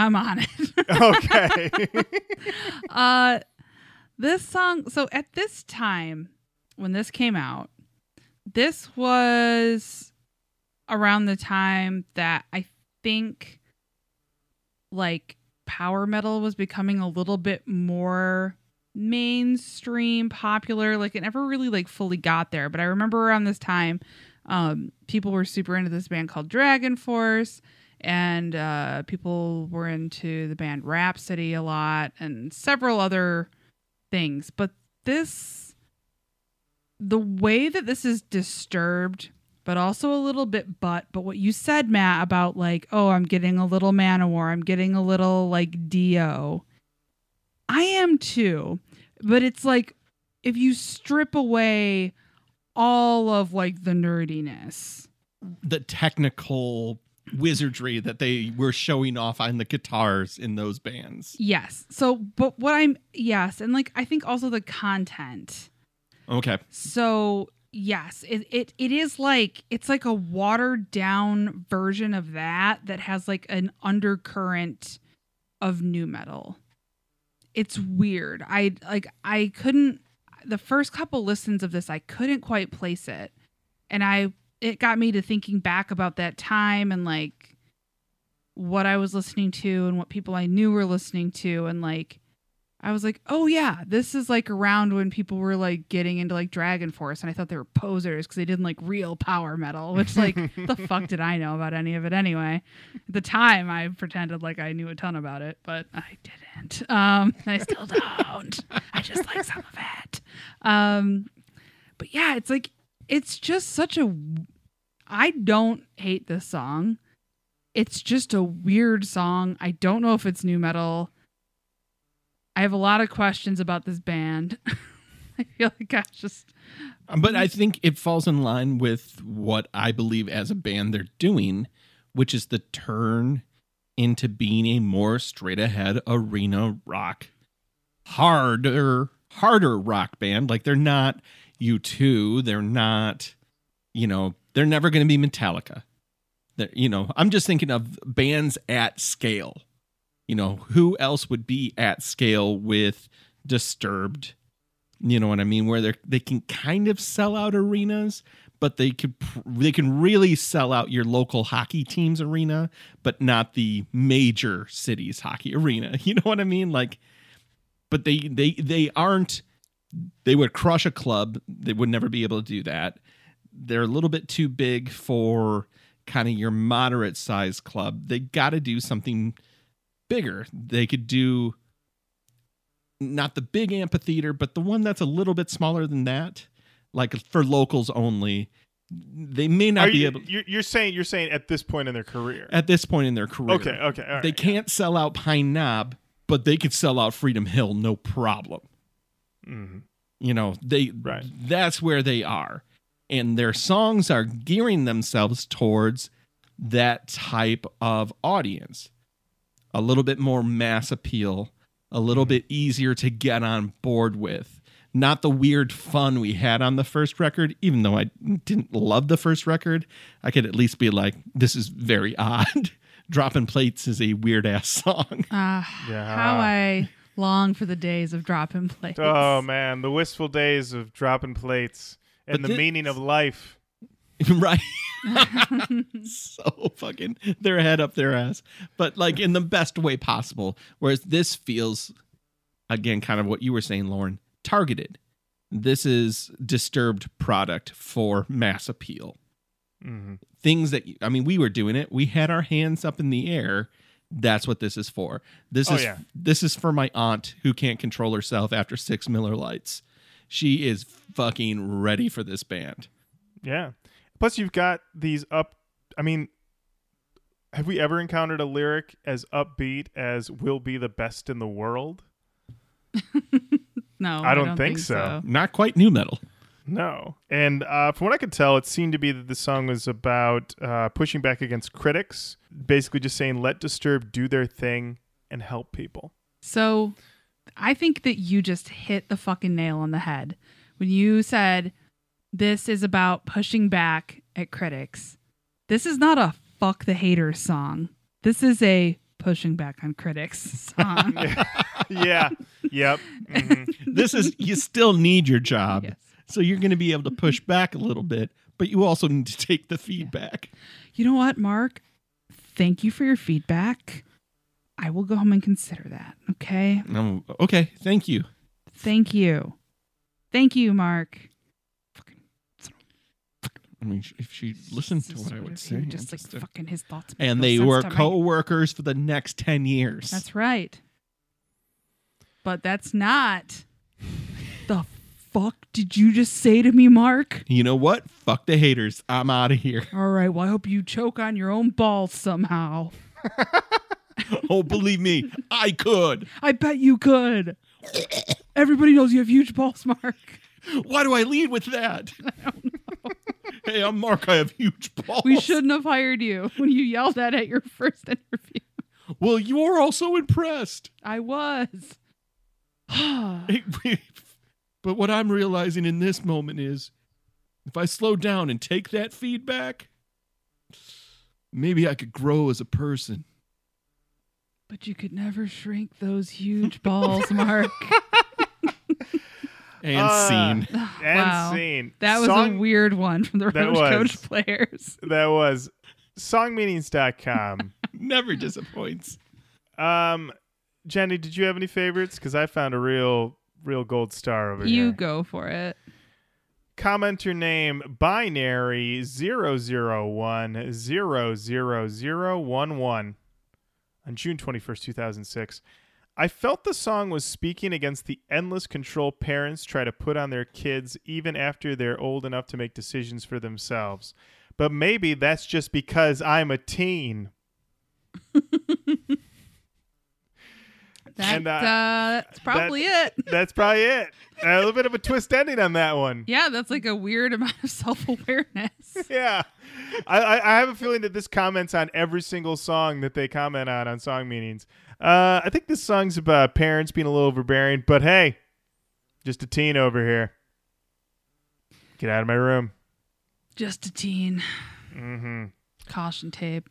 I'm on it. Okay. uh this song so at this time when this came out this was around the time that i think like power metal was becoming a little bit more mainstream popular like it never really like fully got there but i remember around this time um people were super into this band called DragonForce and uh, people were into the band Rhapsody a lot and several other things. But this, the way that this is disturbed, but also a little bit but, but what you said, Matt, about like, oh, I'm getting a little Manowar, I'm getting a little like Dio. I am too, but it's like if you strip away all of like the nerdiness. The technical wizardry that they were showing off on the guitars in those bands. Yes. So, but what I'm, yes. And like, I think also the content. Okay. So, yes, it, it, it is like, it's like a watered down version of that that has like an undercurrent of nu metal. It's weird. I like, I couldn't, the first couple listens of this, I couldn't quite place it. And I, it got me to thinking back about that time and like what I was listening to and what people I knew were listening to and like I was like, "Oh yeah, this is like around when people were like getting into like DragonForce and I thought they were posers cuz they didn't like real power metal, which like the fuck did I know about any of it anyway? At the time I pretended like I knew a ton about it, but I didn't. Um I still don't. I just like some of it. Um but yeah, it's like it's just such a I don't hate this song. It's just a weird song. I don't know if it's nu metal. I have a lot of questions about this band. I feel like I just um, But I think it falls in line with what I believe as a band they're doing, which is the turn into being a more straight ahead arena rock, harder harder rock band. Like they're not U2, they're not, you know, they're never going to be Metallica. They're, you know, I'm just thinking of bands at scale. You know, who else would be at scale with Disturbed? You know what I mean? Where they they can kind of sell out arenas, but they could they can really sell out your local hockey team's arena, but not the major cities hockey arena. You know what I mean? Like, but they they they aren't. They would crush a club. They would never be able to do that. They're a little bit too big for kind of your moderate size club. They got to do something bigger. They could do not the big amphitheater, but the one that's a little bit smaller than that, like for locals only. They may not Are be you, able you're, you're saying you're saying at this point in their career. at this point in their career. okay, okay, all right. they can't sell out Pine Knob, but they could sell out Freedom Hill, no problem. Mhm. You know, they Right. that's where they are. And their songs are gearing themselves towards that type of audience. A little bit more mass appeal, a little bit easier to get on board with. Not the weird fun we had on the first record, even though I didn't love the first record. I could at least be like, this is very odd. Dropping Plates is a weird ass song. Ah, Yeah. how I long for the days of dropping plates. Oh man, the wistful days of dropping plates and But the thi- meaning of life. right. So fucking their head up their ass. But like in the best way possible whereas this feels again kind of what you were saying lauren targeted. This is disturbed product for mass appeal. Mhm. things that i mean we were doing it. We had our hands up in the air. That's what this is for. This Oh, is yeah. this is for my aunt who can't control herself after six miller lights she is fucking ready for this band Yeah. Plus, you've got these up. I mean, have we ever encountered a lyric as upbeat as "We'll be the best in the world"? no, I don't think so. so. not quite nu metal No. And uh, from what I could tell, it seemed to be that the song was about uh, pushing back against critics, basically just saying, "Let Disturbed do their thing and help people." So I think that you just hit the fucking nail on the head when you said this is about pushing back at critics. This is not a fuck the haters song. This is a pushing back on critics song. yeah. Yep. Mhm. this is you still need your job Yes. so you're going to be able to push back a little bit but you also need to take the feedback You know what, Mark? Thank you for your feedback. I will go home and consider that. Okay. Um, okay thank you Thank you. Thank you, Mark. i mean if she listened to what i would say just like just fucking his thoughts. and they were co-workers for the next 10 years That's right. But that's not. the fuck did you just say to me, Mark? you know what fuck the haters i'm out of here All right. Well, I hope you choke on your own balls somehow. oh believe me i could I bet you could. Everybody knows you have huge balls, Mark. why do i lead with that hey i'm mark i have huge balls We shouldn't have hired you when you yelled that at your first interview. well you're also impressed I was. but what I'm realizing in this moment is if I slow down and take that feedback, maybe I could grow as a person. But you could never shrink those huge balls, Mark. And Uh, scene. And Wow. scene. That was Song- a weird one from the That Roach Coach players. That was songmeanings.com. Never disappoints. um, Jenny, did you have any favorites? Because I found a real, real gold star over You here. You go for it. Commenter name binary 001 00011 on June 21st, 2006. I felt the song was speaking against the endless control parents try to put on their kids even after they're old enough to make decisions for themselves. But maybe that's just because I'm a teen. That, And, uh, uh, that's probably it. That's probably it. A little bit of a twist ending on that one. Yeah, that's like a weird amount of self awareness. Yeah. I, I, I have a feeling that this comments on every single song that they comment on on song meanings. Uh, I think this song's about parents being a little overbearing, but hey, Just a teen over here. Get out of my room. Just a teen. Mm-hmm. Caution tape.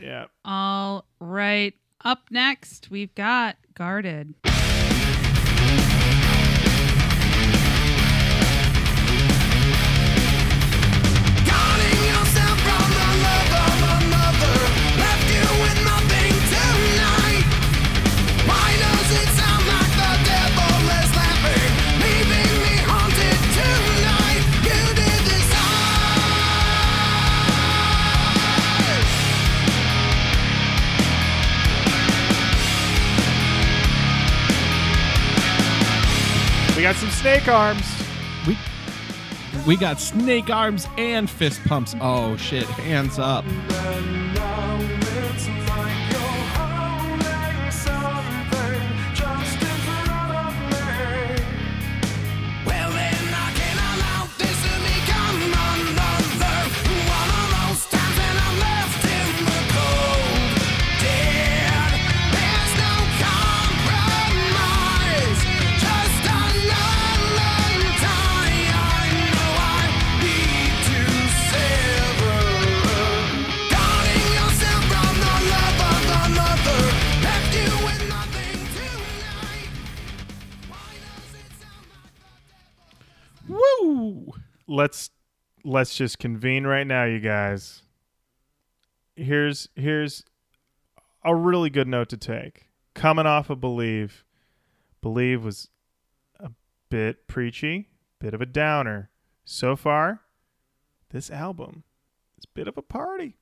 Yeah. All right. Up next, we've got Guarded. Got some snake arms. We we got snake arms and fist pumps. Oh shit! Hands up. Let's let's just convene right now you guys. Here's here's a really good note to take. Coming off of believe. Believe was a bit preachy bit of a downer. So far this album is a bit of a party.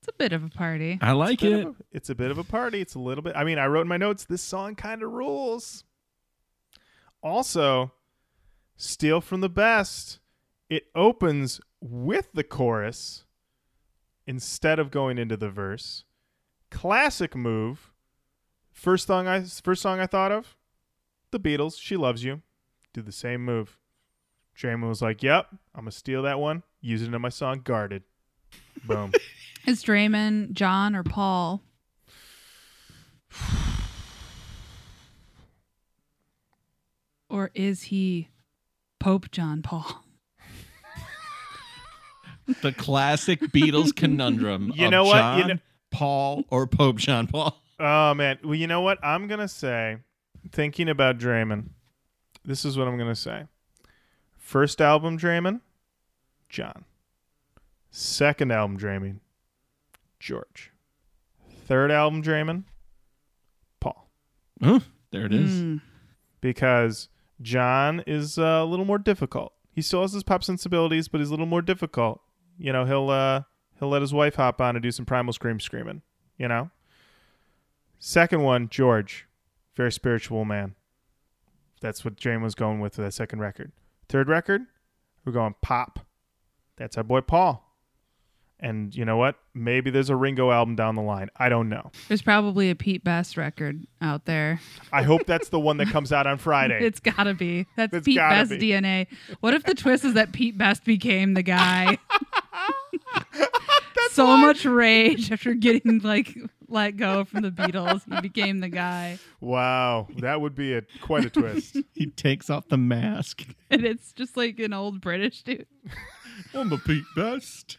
It's a bit of a party. I like Bit it. a- it's a bit of a party. It's a little bit i mean i wrote in my notes this song kind of rules. Also steal from the best it opens with the chorus instead of going into the verse. Classic move. First song i first song i thought of? The beatles she loves you. Do the same move. Draiman was like yep i'm gonna steal that one use it in my song guarded. Boom. Is Draiman John or Paul? Or is he Pope John Paul? The classic Beatles conundrum. You of know what? You John, know- Paul or Pope John Paul. Oh man. Well, you know what? I'm gonna say, thinking about Draiman, this is what I'm gonna say. First album Draiman, John. Second album Draiman, George. Third album Draiman, Paul. Oh, there it is. Mm. Because John is uh, a little more difficult. He still has his pop sensibilities, but he's a little more difficult. You know, he'll uh, he'll let his wife hop on and do some primal scream screaming. You know. Second one, George, very spiritual man. That's what Jane was going with for that second record. Third record, we're going pop. That's our boy Paul. And you know what? Maybe there's a Ringo album down the line. I don't know. There's probably a Pete Best record out there. I hope that's the one that comes out on Friday. It's gotta be. That's It's Pete Best be. DNA. What if the twist is that Pete Best became the guy? so much rage after getting like let go from the Beatles. He became the guy. wow, that would be a quite a twist. He takes off the mask. And it's just like an old British dude. I'm a Pete Best.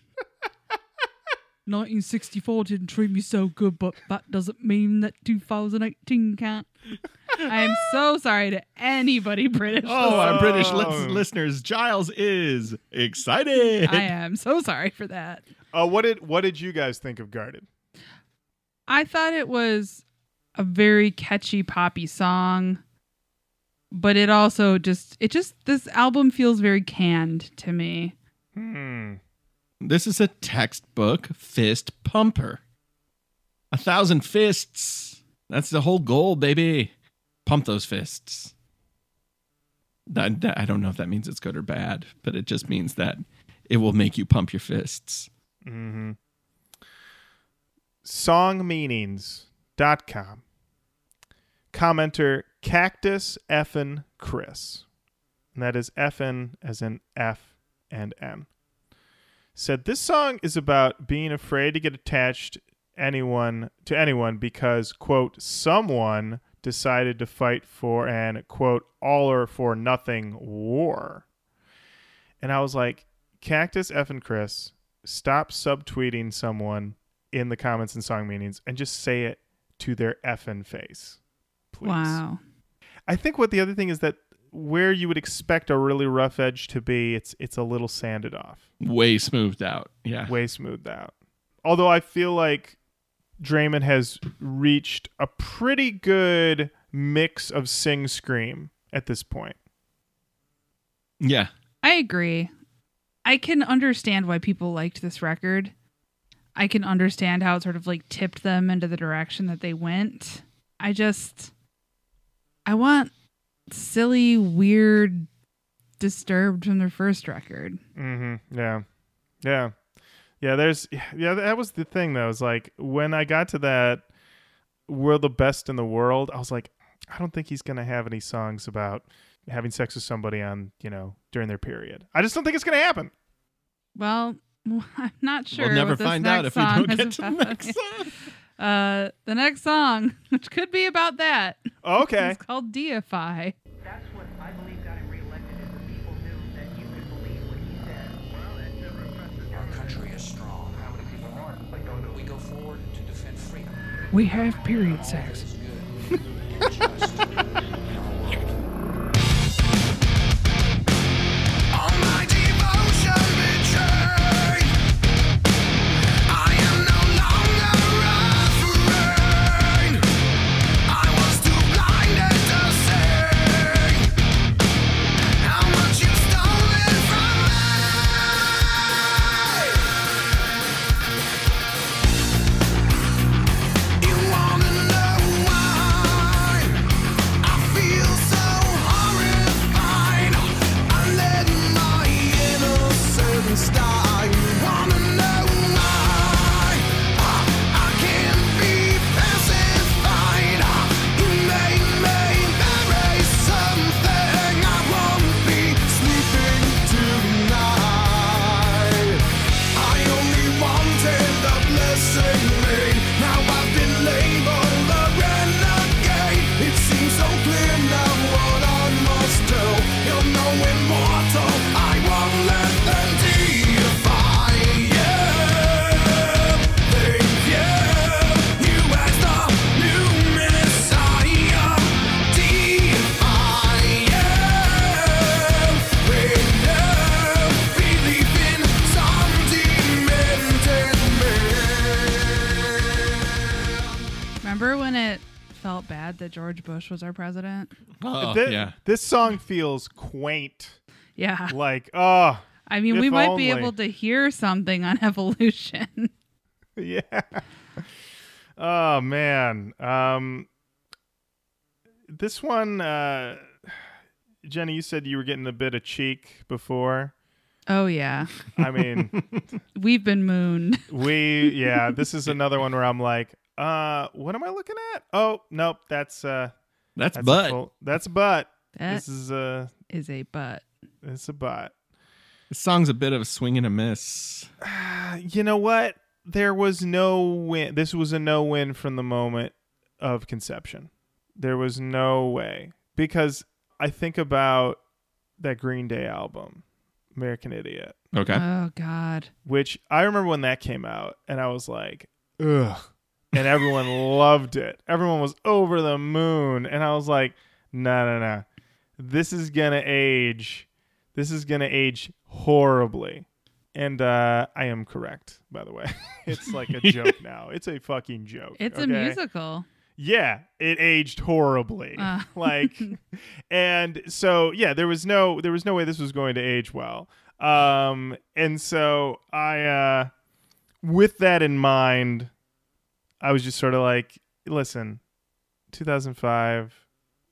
1964 didn't treat me so good, but that doesn't mean that 2018 can't. I am so sorry to anybody British. Oh, our British lis- listeners, Giles is excited. I am so sorry for that. Uh, what did what did you guys think of Guarded? I thought it was a very catchy poppy song, but it also just it just this album feels very canned to me. Hmm. This is a textbook fist pumper. A thousand fists. That's the whole goal, baby. Pump those fists. I don't know if that means it's good or bad, but it just means that it will make you pump your fists. Mm-hmm. Songmeanings.com. Commenter Cactus Effin Chris. And that is Effin as in F and N. Said this song is about being afraid to get attached anyone to anyone because quote someone decided to fight for an quote all or for nothing war. And I was like, Cactus F and Chris, stop subtweeting someone in the comments and song meanings and just say it to their effing face. Please. Wow. I think what the other thing is that where you would expect a really rough edge to be, it's it's a little sanded off, Way smoothed out. Yeah. way smoothed out. Although I feel like Draiman has reached a pretty good mix of sing scream at this point. Yeah. I agree. I can understand why people liked this record. I can understand how it sort of like tipped them into the direction that they went. I just I want silly, weird, disturbed from their first record. Mm-hmm. Yeah. Yeah. Yeah, there's yeah, that was the thing though. Is like when I got to that we're the best in the world, I was like, I don't think he's gonna have any songs about having sex with somebody on, you know, during their period. I just don't think it's gonna happen. Well, I'm not sure. we'll never find out if we don't get to the next song. Uh, the next song, which could be about that, Okay. is called "Deify." That's what I believe got him reelected is the people knew that you could believe what he said. Our country is strong. How many people are? We go forward to defend freedom. We have period sex. Bush was our president? Oh, Thi- yeah. This song feels quaint. Yeah. Like, oh, I mean, we might be able to hear something on evolution. yeah. Oh man. Um this one uh Jenny, you said you were getting a bit of cheek before. oh yeah, I mean, we've been mooned. we yeah, this is another one where I'm like, uh, what am I looking at? Oh, nope, that's uh That's, that's but a full, that's a butt. That This is a is a butt. it's a butt. this song's a bit of a swing and a miss. You know what? There was no win. This was a no win from the moment of conception. There was no way because I think about that Green Day album, American Idiot, Okay. Oh God. which I remember when that came out, and I was like, ugh, and everyone loved it. Everyone was over the moon, and I was like, no, no, no, this is gonna age. This is gonna age horribly. And uh, I am correct, by the way. it's like a joke now. It's a fucking joke. It's a musical. Yeah, it aged horribly. Ah. like and so yeah, there was no there was no way this was going to age well. Um and so I uh with that in mind, I was just sort of like, listen, 2005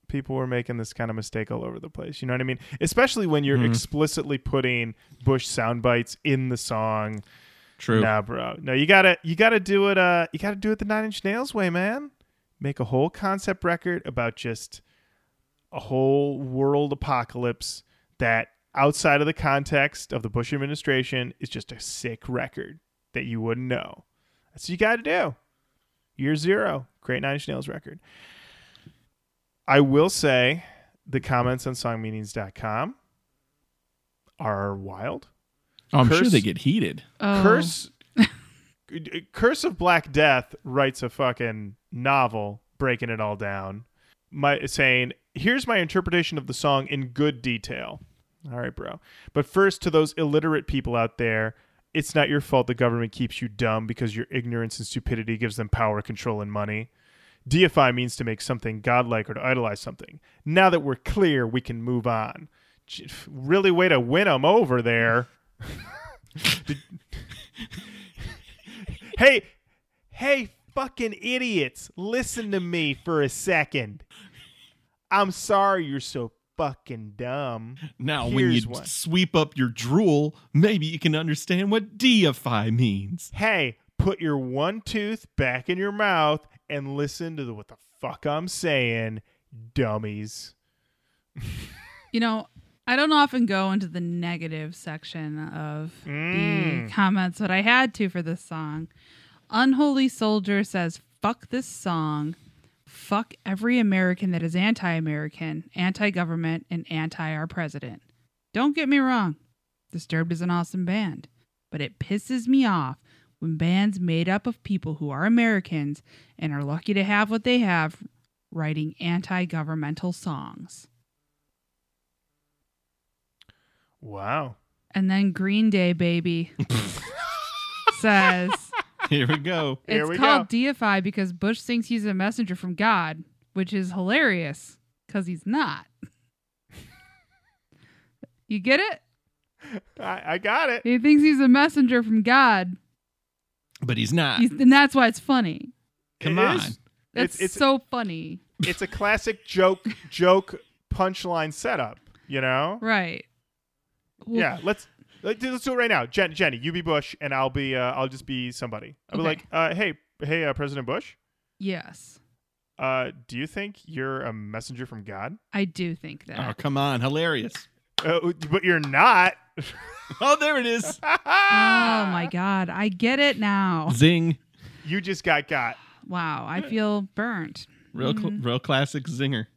people were making this kind of mistake all over the place. You know what I mean? Especially when you're Mhm. explicitly putting Bush sound bites in the song. True. Nah, bro. No, you gotta you gotta do it. Uh, you gotta do it the Nine Inch Nails way, man. Make a whole concept record about just a whole world apocalypse that, outside of the context of the Bush administration, is just a sick record that you wouldn't know. That's what you got to do. Year zero, great Nine Inch Nails record. I will say the comments on songmeanings.com are wild. Oh, I'm Curse- sure they get heated. Oh. Curse Curse of Black Death writes a fucking novel breaking it all down. My saying, "Here's my interpretation of the song in good detail." All right, bro. But first to those illiterate people out there, it's not your fault the government keeps you dumb because your ignorance and stupidity gives them power, control and money. Deify means to make something godlike or to idolize something. Now that we're clear, we can move on. Really way to win them over there. Hey, hey, fucking idiots, listen to me for a second. I'm sorry you're so fucking dumb. Now, when you one. sweep up your drool, maybe you can understand what deify means. Hey, put your one tooth back in your mouth and listen to the, what the fuck I'm saying, dummies. You know, I don't often go into the negative section of Mm. the comments, but I had to for this song. Unholy Soldier says, fuck this song. Fuck every American that is anti American, anti government, and anti our president. Don't get me wrong, Disturbed is an awesome band, but it pisses me off when bands made up of people who are Americans and are lucky to have what they have writing anti governmental songs. Wow. And then Green Day Baby says Here we go. Here it's we called go. deify because Bush thinks he's a messenger from God, which is hilarious because he's not. you get it? I, I got it. He thinks he's a messenger from God, But he's not. he's, and that's why it's funny. Come It on. is. That's It's- it's- so funny, It's a classic joke joke punchline setup, you know? right? Well, yeah, let's let's do let's do it right now. Jen, Jenny, you be Bush, and I'll be uh, I'll just be somebody. I'll be like, uh, hey, hey, uh, President Bush, Yes, uh, do you think you're a messenger from God? I do think that. Oh, come on. Hilarious. Uh, but you're not. Oh, there it is. oh my God, I get it now. Zing. You just got got. Wow, I feel burnt. Real, cl- Mm-hmm. real classic zinger.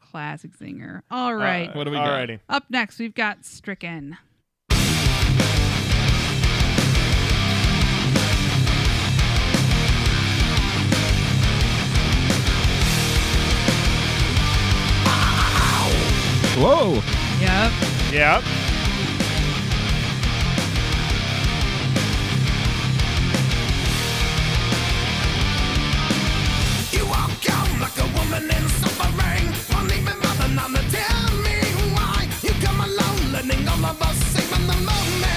Classic zinger. All right. Uh, What do we got? Alrighty. Up next, we've got Stricken. Why. You come alone, learning all of us, saving the moment,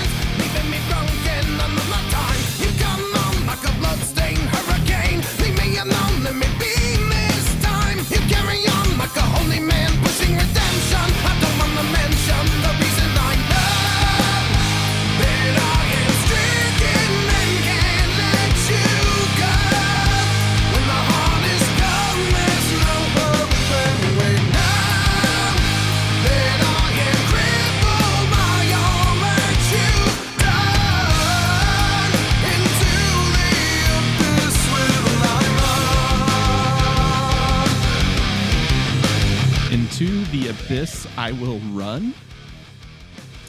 I will run.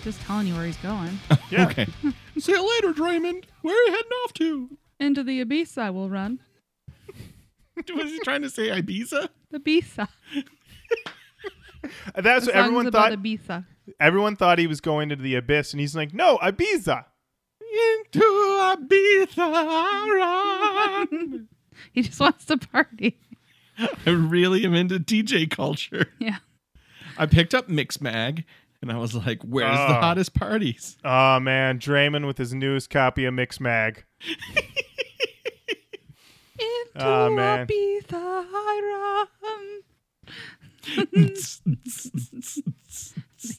Just telling you where he's going. Yeah. Okay. See you later, Draiman. Where are you heading off to? Into the abyss I will run. Was he trying to say Ibiza? The Bisa. That's The what everyone about thought. Ibiza. Everyone thought he was going into the abyss, and he's like, "No, Ibiza." Into Ibiza I run. He just wants to party. I really am into DJ culture. Yeah. I picked up Mixmag and I was like, where's the Oh. hottest parties? Oh man, Draiman with his newest copy of Mixmag. Into Aw, man. Ibiza I run.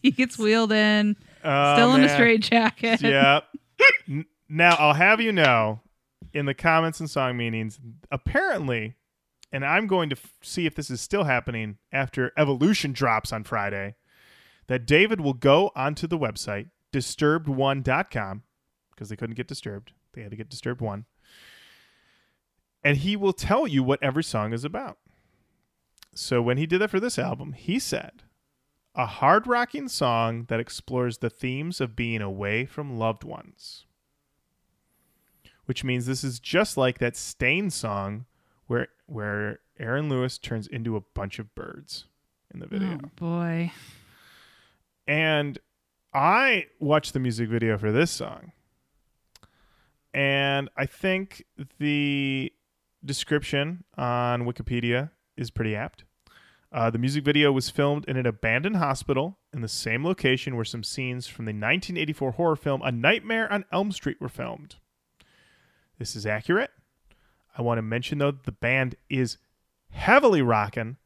He gets wheeled in, Oh, still in a man. straight jacket. Yep. Now I'll have you know, in the comments and song meanings, apparently, and I'm going to f- see if this is still happening after Evolution drops on Friday, that David will go onto the website disturbed1.com because they couldn't get disturbed. They had to get disturbed one. And he will tell you what every song is about. So when he did that for this album, he said, a hard rocking song that explores the themes of being away from loved ones. Which means this is just like that Staind song where where Aaron Lewis turns into a bunch of birds in the video. Oh boy. And I watched the music video for this song. And I think the description on Wikipedia is pretty apt. Uh, the music video was filmed in an abandoned hospital in the same location where some scenes from the 1984 horror film A Nightmare on Elm Street were filmed. This is accurate. I want to mention, though, the band is heavily rocking.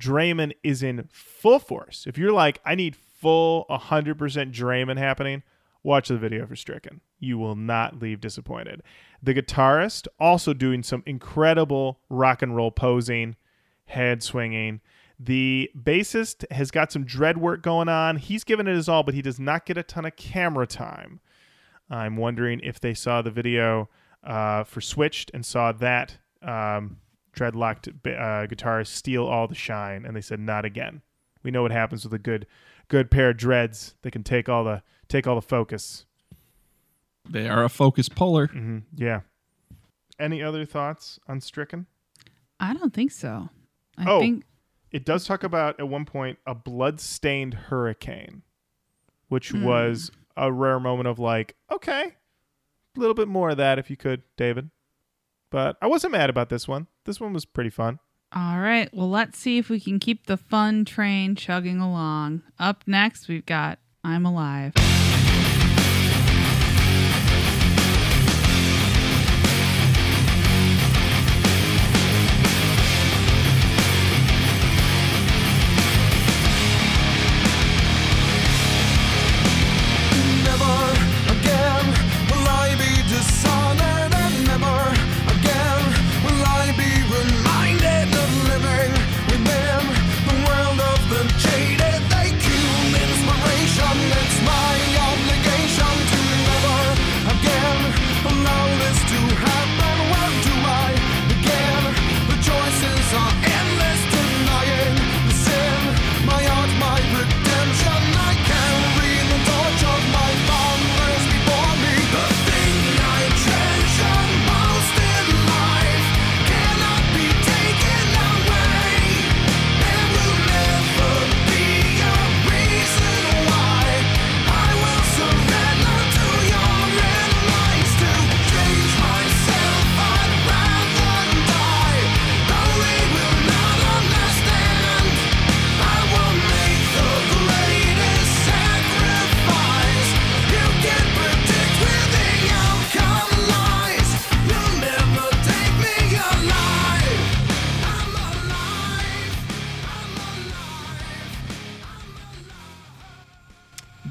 Draiman is in full force. If you're like, I need full 100% Draiman happening, watch the video for Stricken. You will not leave disappointed. The guitarist also doing some incredible rock and roll posing, head swinging. The bassist has got some dread work going on. He's given it his all, but he does not get a ton of camera time. I'm wondering if they saw the video uh, for Switched and saw that um, dreadlocked uh, guitarist steal all the shine, and they said not again. We know what happens with a good, good pair of dreads. They can take all the take all the focus. They are a focus puller. hmm Yeah. Any other thoughts on Stricken? I don't think so. I Oh. think It does talk about at one point a blood-stained hurricane, which Hmm. was a rare moment of like, okay, a little bit more of that if you could, David. But I wasn't mad about this one. This one was pretty fun. All right. Well, let's see if we can keep the fun train chugging along. Up next, we've got I'm Alive.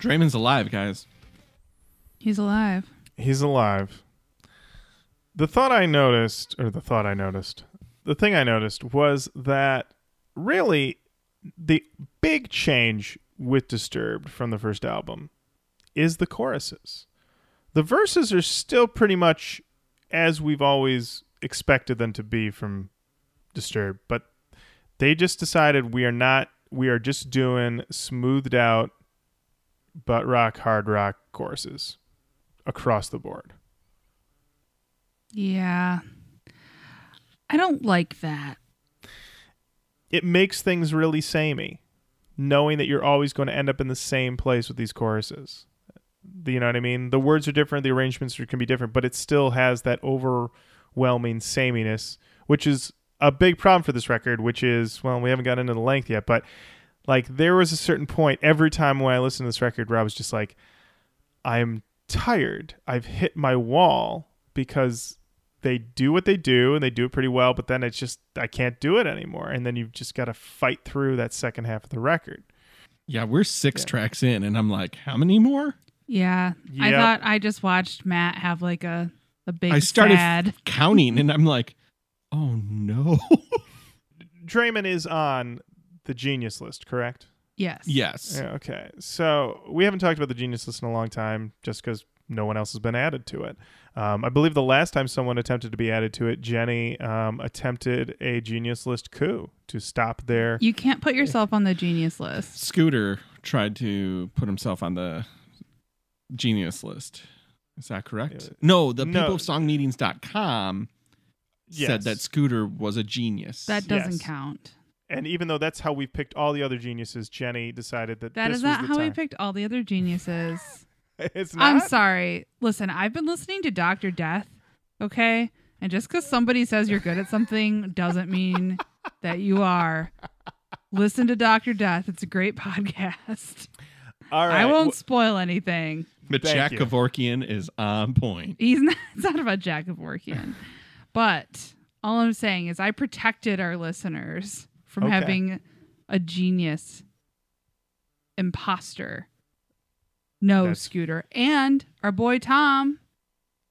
Draiman's alive, guys. He's alive. He's alive. The thought I noticed, or the thought I noticed, the thing I noticed was that really the big change with Disturbed from the first album is the choruses. The verses are still pretty much as we've always expected them to be from Disturbed, but they just decided we are not, we are just doing smoothed out butt rock, hard rock choruses across the board. Yeah. I don't like that. It makes things really samey, knowing that you're always going to end up in the same place with these choruses. You know what I mean? The words are different, the arrangements are, can be different, but it still has that overwhelming sameness, which is a big problem for this record, which is, well, we haven't gotten into the length yet, but like there was a certain point every time when I listened to this record where I was just like, I'm tired. I've hit my wall because they do what they do and they do it pretty well, but then it's just I can't do it anymore. And then you've just got to fight through that second half of the record. Yeah, we're six tracks in, and I'm like, how many more? Yeah. I thought I just watched Matt have like a, a big I started sad. counting, and I'm like, oh no. Draiman is on the genius list, correct? Yes. yes. Yeah, okay. So we haven't talked about the genius list in a long time just because no one else has been added to it. Um, I believe the last time someone attempted to be added to it, Jenny um, attempted a Genius List coup to stop their. You can't put yourself on the genius list. Scooter tried to put himself on the genius list. Is that correct? Uh, no, the no. people of songmeanings.com said that Scooter was a genius. That doesn't Yes. count. And even though that's how we picked all the other geniuses, Jenny decided that That this is was not the how we picked all the other geniuses. it's not. I'm sorry. Listen, I've been listening to Dr. Death, okay? And just because somebody says you're good at something doesn't mean that you are. Listen to Dr. Death. It's a great podcast. All right. I won't well, spoil anything. but Thank Jack you. Kevorkian is on point. He's not, it's not about Jack Kevorkian. but all I'm saying is I protected our listeners from Okay. having a genius imposter. No, That's- Scooter. And our boy Tom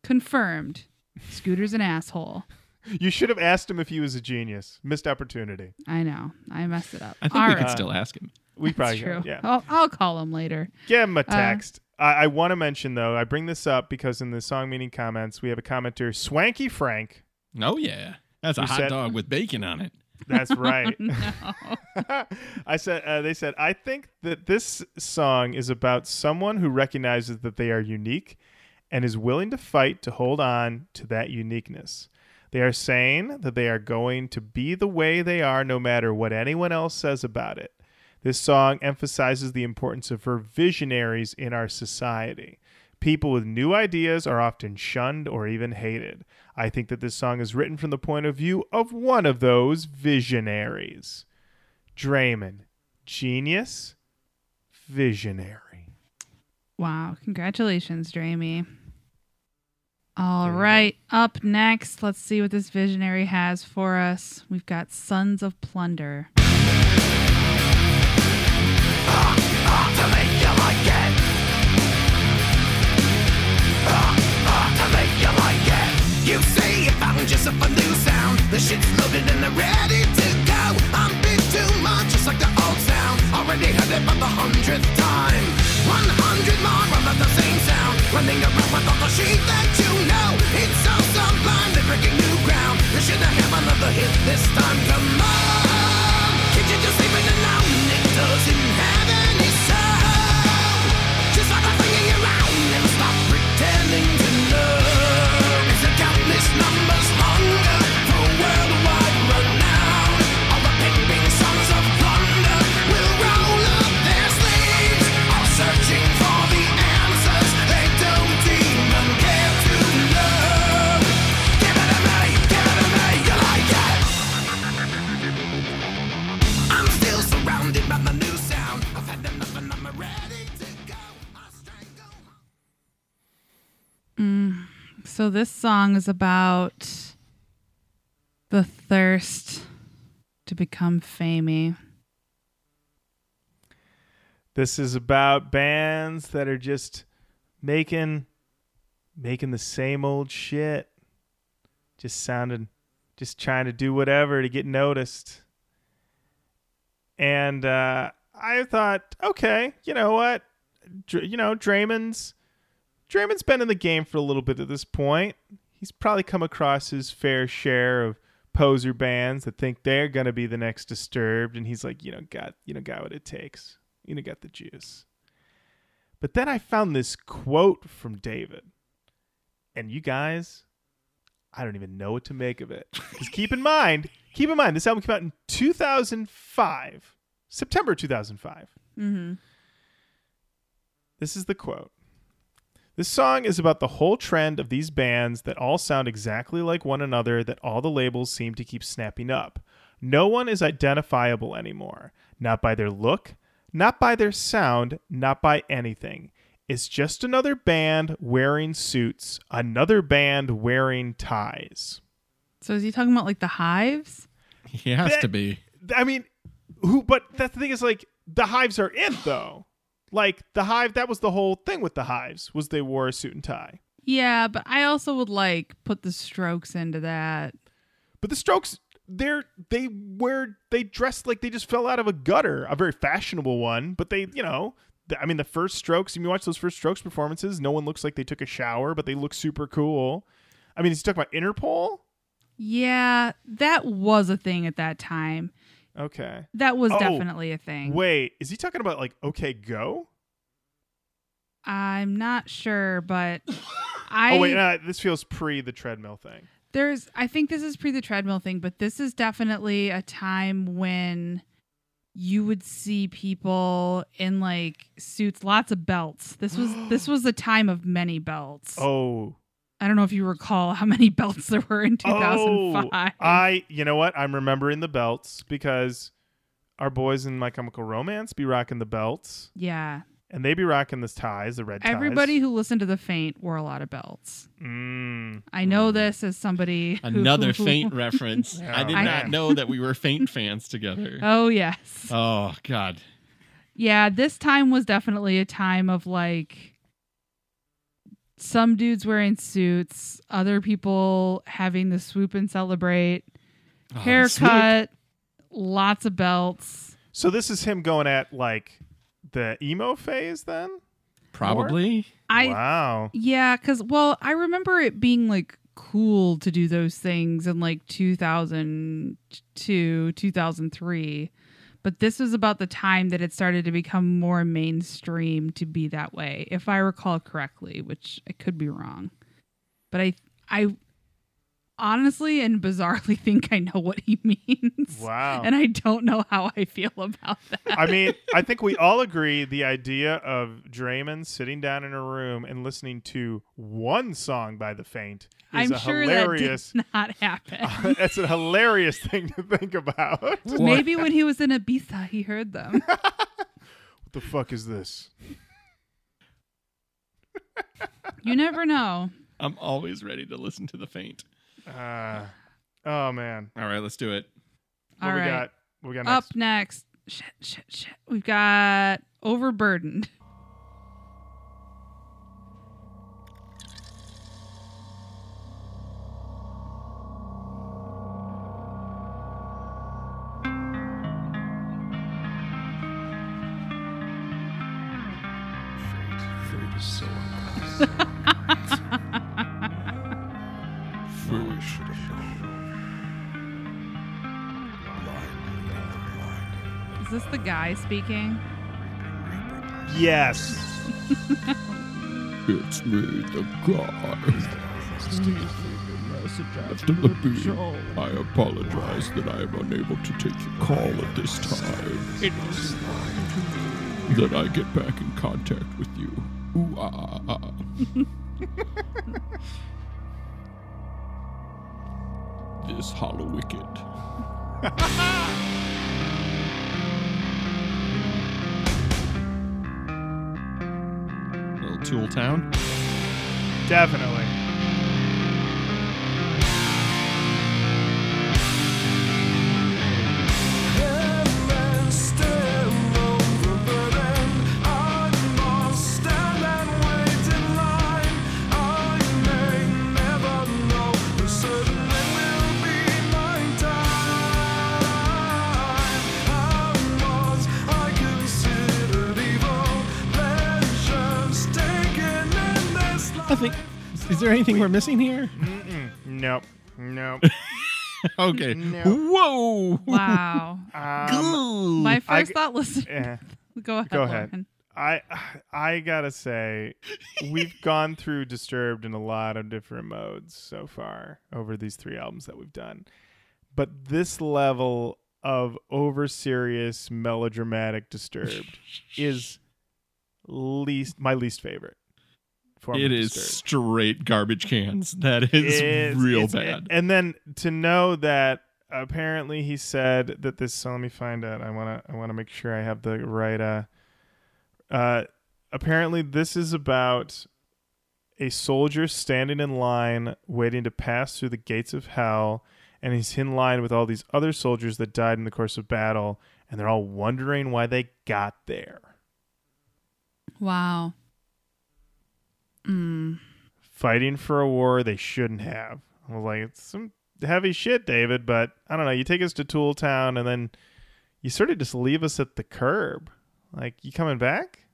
confirmed Scooter's an asshole. you should have asked him if he was a genius. Missed opportunity. I know. I messed it up. I think All we right. could still ask him. We probably true. could, yeah. I'll, I'll call him later. Give him a Uh, text. I, I want to mention though. I bring this up because in the song meaning comments we have a commenter, Swanky Frank. Oh yeah, that's a hot said- dog with bacon on it. That's right. I said uh, they said I think that this song is about someone who recognizes that they are unique and is willing to fight to hold on to that uniqueness. They are saying that they are going to be the way they are no matter what anyone else says about it. This song emphasizes the importance of for visionaries in our society. People with new ideas are often shunned or even hated. I think that this song is written from the point of view of one of those visionaries. Draiman, genius, visionary. Wow. Congratulations, Dramey. All right. Up next, let's see what this visionary has for us. We've got Sons of Plunder. to You say you found yourself a new sound. The shit's loaded and they're ready to go. I'm big too much, just like the old sound. Already heard it for the hundredth time. One hundred more of the same sound. Running around with all the sheep that you know. It's so sublime, they're breaking new ground. You should have another hit this time. Come on. Can't you just leave it alone? So this song is about the thirst to become famey. This is about bands that are just making making the same old shit. Just sounding just trying to do whatever to get noticed. And uh I thought, okay, you know what? Dr- you know, Draiman's Draiman's been in the game for a little bit at this point. He's probably come across his fair share of poser bands that think they're gonna be the next Disturbed, and he's like, you know, got you know, got what it takes. You know, got the juice. But then I found this quote from David, and you guys, I don't even know what to make of it. Because keep in mind, keep in mind, this album came out in 2005, September 2005. Mm-hmm. This is the quote. This song is about the whole trend of these bands that all sound exactly like one another that all the labels seem to keep snapping up. No one is identifiable anymore, not by their look, not by their sound, not by anything. It's just another band wearing suits, another band wearing ties. So is he talking about like the hives? He has That- to be. I mean, who? But that's the thing is like the hives are in though. Like the hive, that was the whole thing with the hives was they wore a suit and tie. Yeah, but I also would like put the strokes into that. But the Strokes, they're they wear they dress like they just fell out of a gutter, a very fashionable one. But they, you know, the- I mean, the first Strokes. If you watch those first Strokes performances, no one looks like they took a shower, but they look super cool. I mean, he's talking about Interpol. Yeah, that was a thing at that time. Okay. That was Oh, definitely a thing. Wait, is he talking about like OK Go? I'm not sure, but I oh wait, no, this feels pre the treadmill thing. there's I think this is pre the treadmill thing, but this is definitely a time when you would see people in like suits, lots of belts. This was this was a time of many belts. Oh, I don't know if you recall how many belts there were in 2005. Oh, I, you know what? I'm remembering the belts because our boys in My Chemical Romance be rocking the belts, yeah. and they be rocking the ties, the red ties. Everybody who listened to the Faint wore a lot of belts. Mm. I know this as somebody Another who- faint reference. I did not know that we were faint fans together. Oh yes. Oh God. Yeah, this time was definitely a time of like some dudes wearing suits, other people having the swoop and celebrate, Oh, haircut, lots of belts. So this is him going at like the emo phase, then? Probably. I wow. yeah, cuz well, I remember it being like cool to do those things in like 2002, 2003. But this was about the time that it started to become more mainstream to be that way, if I recall correctly, which I could be wrong. But I I honestly and bizarrely think I know what he means. Wow. And I don't know how I feel about that. I mean, I think we all agree the idea of Draiman sitting down in a room and listening to one song by The Faint is I'm a sure hilarious. that did not happen. That's a hilarious thing to think about. what Maybe when he was in Ibiza, he heard them. What the fuck is this? You never know. I'm always ready to listen to the faint. Uh, oh man. All right, let's do it. What All we right. got? What we got Up next? next. Shit, shit, shit. We've got Overburdened. this the guy speaking? Yes. It's me, the guy. After the beep, I apologize that I am unable to take your call at this time. It is fine. That I get back in contact with you. Ooh, ah, ah, ah. this hollow wicked. Tool Town. Definitely. Is there anything we're missing here? Mm-mm. Nope. Nope. Okay. No. Whoa. Wow. Um, My first g- thought was eh. Go ahead. Go ahead. Lauren. I I gotta say, we've gone through Disturbed in a lot of different modes so far over these three albums that we've done, but this level of over serious melodramatic Disturbed is least my least favorite. Form It of is Disturbed. straight garbage cans. That is It's- real it's- bad. And then to know that apparently he said that this. So let me find out. I wanna I wanna make sure I have the right. Uh, uh, apparently this is about a soldier standing in line waiting to pass through the gates of hell, and he's in line with all these other soldiers that died in the course of battle, and they're all wondering why they got there. Wow. Mm. fighting for a war they shouldn't have. I was like, it's some heavy shit, David, but I don't know. You take us to Tool Town and then you sort of just leave us at the curb. Like, you coming back?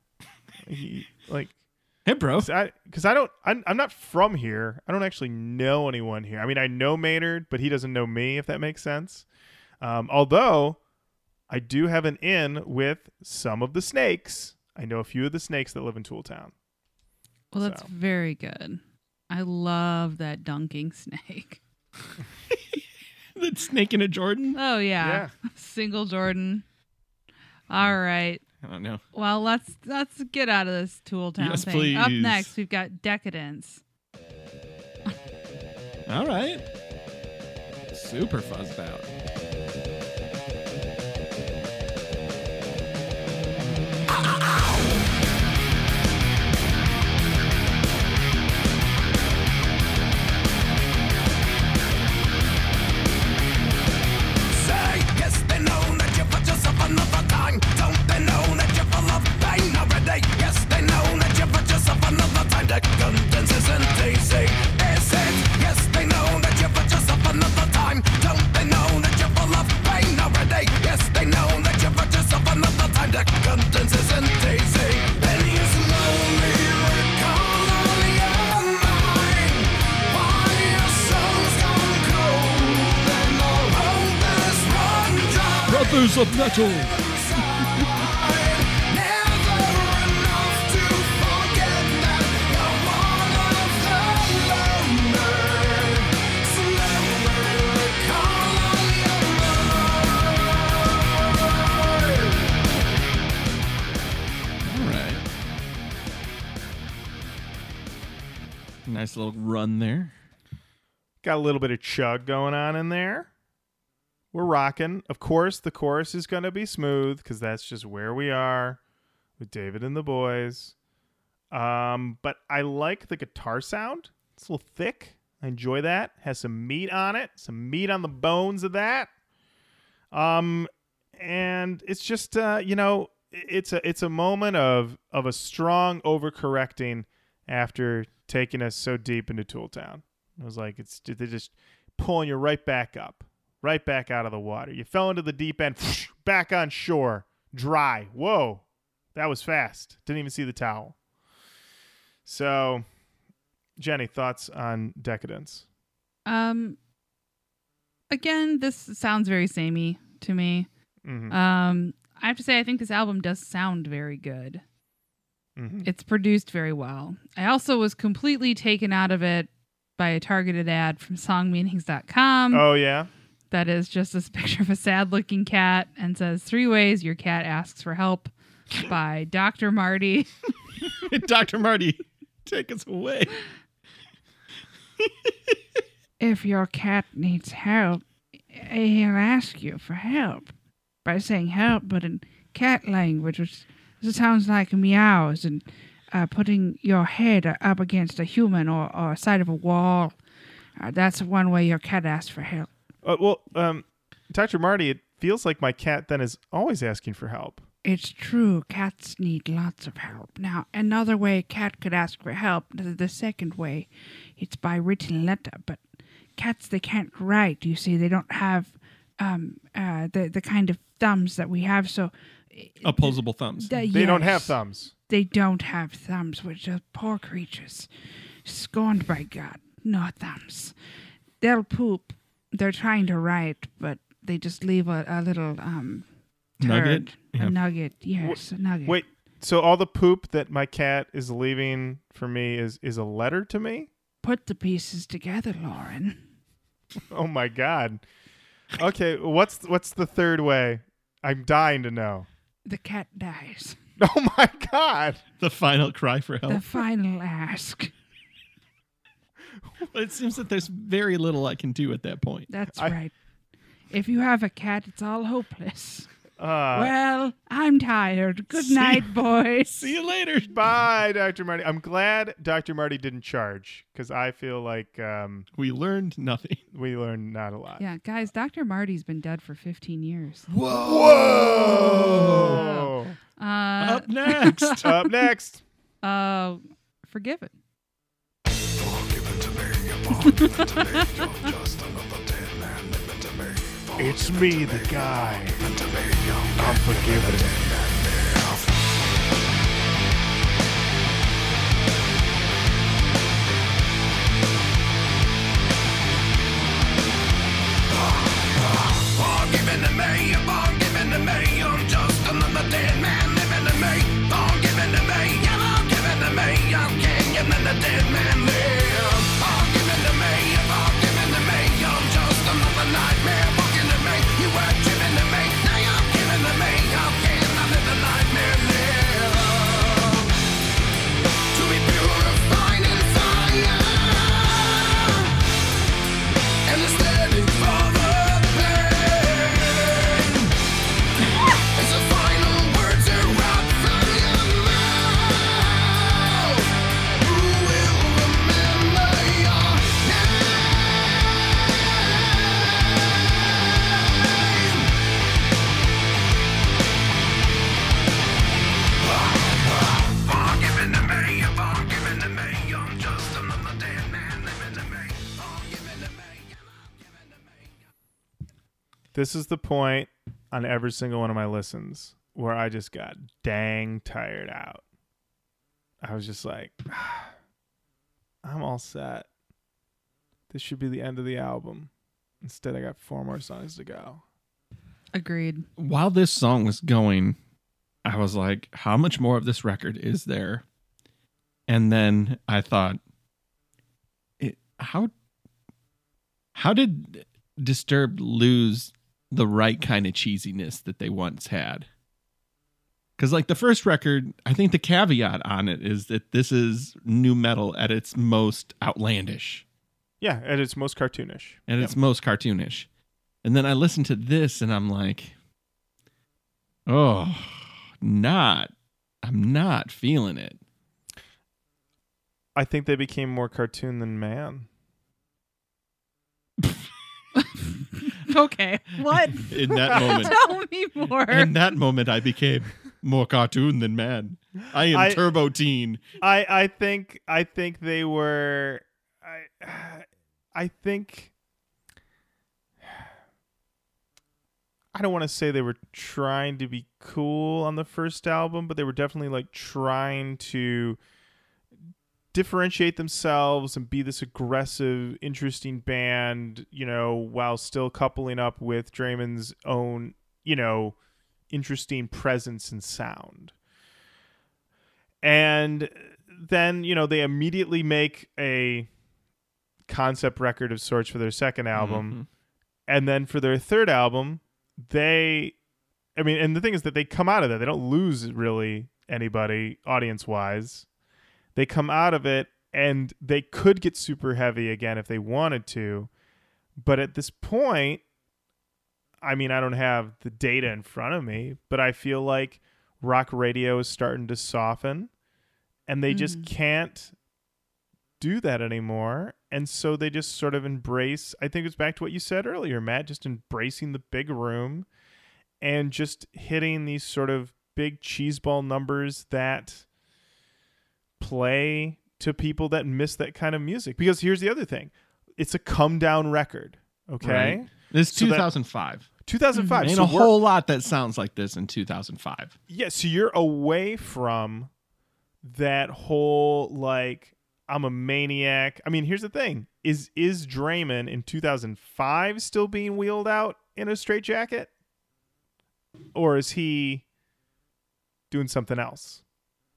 He, like, Hey, bro. because I, I don't, I'm, I'm not from here. I don't actually know anyone here. I mean, I know Maynard, but he doesn't know me. If that makes sense. Um, although I do have an in with some of the snakes. I know a few of the snakes that live in Tooltown. Well, that's So. very good. I love that dunking snake. That snake in a Jordan. Oh yeah, single Jordan. All right. I don't know. Well, let's let's get out of this Tool Town Yes, thing. Up next, we've got Decadence. All right. Super fuzzed out. Say, Slowly recall all your mind. All right. Nice little run there. Got a little bit of chug going on in there. We're rocking. Of course, the chorus is going to be smooth because that's just where we are with David and the boys. Um, but I like the guitar sound. It's a little thick. I enjoy that. Has some meat on it. Some meat on the bones of that. Um, and it's just uh, you know, it's a it's a moment of of a strong overcorrecting after taking us so deep into Tooltown. It was like it's they're just pulling you right back up, right back out of the water. You fell into the deep end, back on shore, dry. Whoa, that was fast. Didn't even see the towel. So, Jenny, thoughts on Decadence? Um, again, this sounds very samey to me. hmm Um, I have to say, I think this album does sound very good. hmm It's produced very well. I also was completely taken out of it by a targeted ad from songmeanings.com Oh yeah, that is just this picture of a sad looking cat and says three ways your cat asks for help by Dr. Marty. Dr. Marty, take us away. If your cat needs help, he'll ask you for help by saying help, but in cat language, which sounds like meows and uh, putting your head up against a human or, or side of a wall. Uh, that's one way your cat asks for help. Uh, well, um, Dr. Marty, it feels like my cat then is always asking for help. It's true, cats need lots of help. Now, another way a cat could ask for help, the, the second way, it's by written letter, but cats, they can't write, you see. They don't have um, uh, the, the kind of thumbs that we have, so... Opposable thumbs. the- They don't have thumbs. They don't have thumbs, which are poor creatures, scorned by God. No thumbs. They'll poop. They're trying to write, but they just leave a, a little um Nugget? Yeah. A nugget, yes, a nugget. Wait, so all the poop that my cat is leaving for me is is a letter to me? Put the pieces together, Lauren. Oh my god. Okay, what's what's the third way? I'm dying to know. The cat dies. Oh my god. The final cry for help. The final ask. it seems that there's very little I can do at that point. That's I- right. If you have a cat, it's all hopeless. Uh, well, I'm tired. Good See- night, boys. See you later. bye, Dr. Marty. I'm glad Dr. Marty didn't charge because I feel like um, We learned nothing. we learned not a lot. Yeah, guys, Dr. Marty's been dead for 15 years. Whoa! Uh, Up next. Up next. uh, Forgiven it's me, the guy. I'm forgiven. Forgiven to me, forgiven to me. This is the point on every single one of my listens where I just got dang tired out. I was just like, I'm all set. This should be the end of the album. Instead, I got four more songs to go. Agreed. While this song was going, I was like, how much more of this record is there? And then I thought, it, how how did Disturbed lose the right kind of cheesiness that they once had? Because like the first record, I think the caveat on it is that this is nu metal at its most outlandish Yeah, at its most cartoonish. and Yep. its most cartoonish. And then I listen to this and I'm like, oh, not, I'm not feeling it. I think they became more cartoon than man. Okay. What? In that moment, Tell me more. in that moment, I became more cartoon than man. I am I- Turbo Teen. I I think I think they were I I think I don't want to say they were trying to be cool on the first album, but they were definitely like trying to differentiate themselves and be this aggressive, interesting band, you know, while still coupling up with Draiman's own, you know, interesting presence and sound. And then, you know, they immediately make a concept record of sorts for their second mm-hmm. album. And then for their third album, they I mean, and the thing is that they come out of that. They don't lose really anybody audience wise. They come out of it and they could get super heavy again if they wanted to. But at this point, I mean, I don't have the data in front of me, but I feel like rock radio is starting to soften and they just mm. can't do that anymore. And so they just sort of embrace, I think it's back to what you said earlier, Matt, just embracing the big room and just hitting these sort of big cheeseball numbers that play to people that miss that kind of music. Because here's the other thing it's a come down record. Okay. Right. This is So that- 2005. 2005. Ain't so a whole lot that sounds like this in 2005. Yeah, so you're away from that whole like I'm a maniac. I mean, here's the thing: is is Draiman in 2005 still being wheeled out in a straitjacket, or is he doing something else?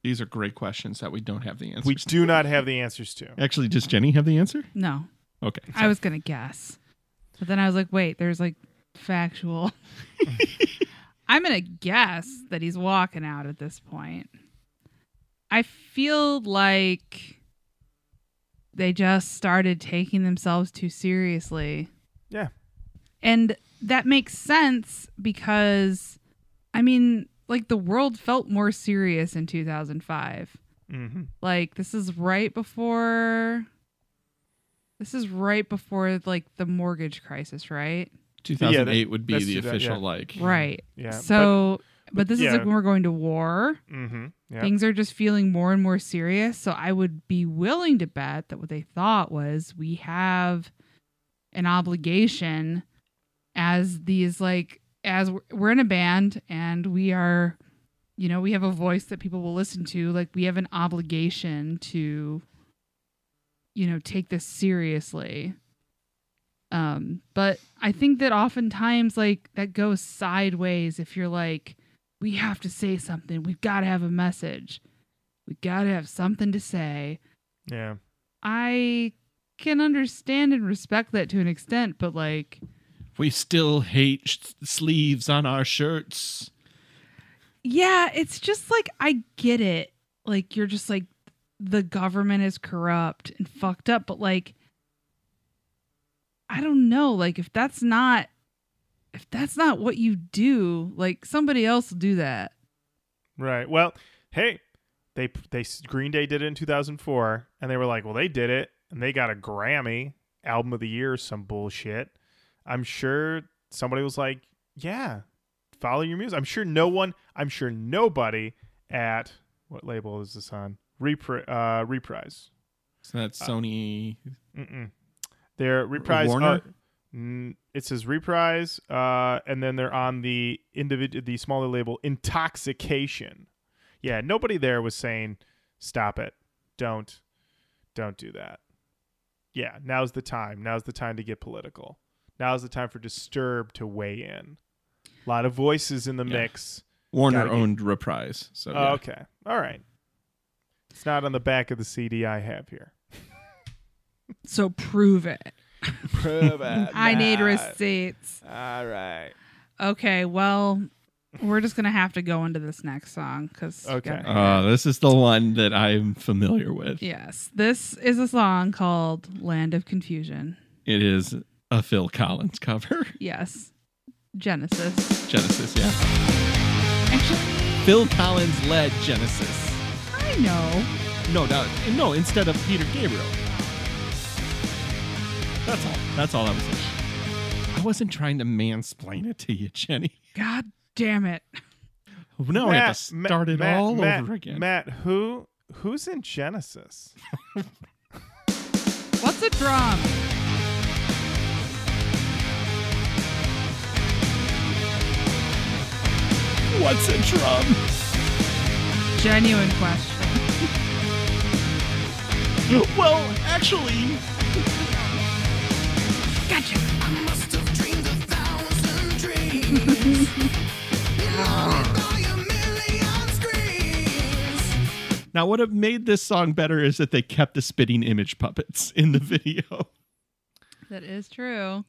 These are great questions that we don't have the answers. We to. do not have the answers to. Actually, does Jenny have the answer? no. Okay. I was gonna guess, but then I was like, wait, there's like factual. I'm gonna guess that he's walking out at this point. I feel like they just started taking themselves too seriously. Yeah. And that makes sense because, I mean, like the world felt more serious in 2005. Mm-hmm. Like this is right before. This is right before like the mortgage crisis, right? 2008 would be the too bad, official yeah. like. Right. Yeah. So, but, this is like when we're going to war. Mm-hmm. Yeah. Things are just feeling more and more serious. So I would be willing to bet that what they thought was we have an obligation as these like as we're- we're in a band and we are you know we have a voice that people will listen to like we have an obligation to you know take this seriously. Um but i think that oftentimes like that goes sideways if you're like we have to say something. We've got to have a message. We got to have something to say. Yeah. i can understand and respect that to an extent but like We still hate sh- sleeves on our shirts. Yeah, it's just like I get it. Like you're just like the government is corrupt and fucked up, but like I don't know, like if that's not if that's not what you do, like somebody else will do that. Right. Well, hey, they they Green Day did it in 2004, and they were like, well, they did it, and they got a Grammy album of the year some bullshit. I'm sure somebody was like, yeah, follow your music. I'm sure no one. I'm sure nobody at what label is this on? Repri- uh, Reprise. So that's Sony. Mm-mm. They're Reprise. Warner? uh, N- it says reprise, uh, and then they're on the individ- the smaller label intoxication. Yeah, nobody there was saying stop it, don't, don't do that. Yeah, now's the time. Now's the time to get political. Now's the time for Disturb to weigh in. A lot of voices in the Yeah. mix. Warner Gotta get- owned Reprise. So Oh, yeah. okay, all right. It's not on the back of the CD I have here. So prove it. Prove it. I need receipts. All right. Okay, well, we're just gonna have to go into this next song because Okay. Uh, this is the one that I'm familiar with. yes, this is a song called "Land of Confusion." It is a Phil Collins cover. Yes, Genesis. Genesis, yeah. Actually, Phil Collins led Genesis. I know. No, no, no. Instead of Peter Gabriel. That's all. That's all I was saying. I wasn't trying to mansplain it to you, Jenny. God damn it! Now I have to Ma- start it Matt- all Matt- over again. Matt, who who's in Genesis? What's a drum? What's a drum? Genuine question. Well, actually, Gotcha. I must have dreamed a thousand dreams. Haunted by a million screams. now what have made this song better is that they kept the spitting image puppets in the video. That is true.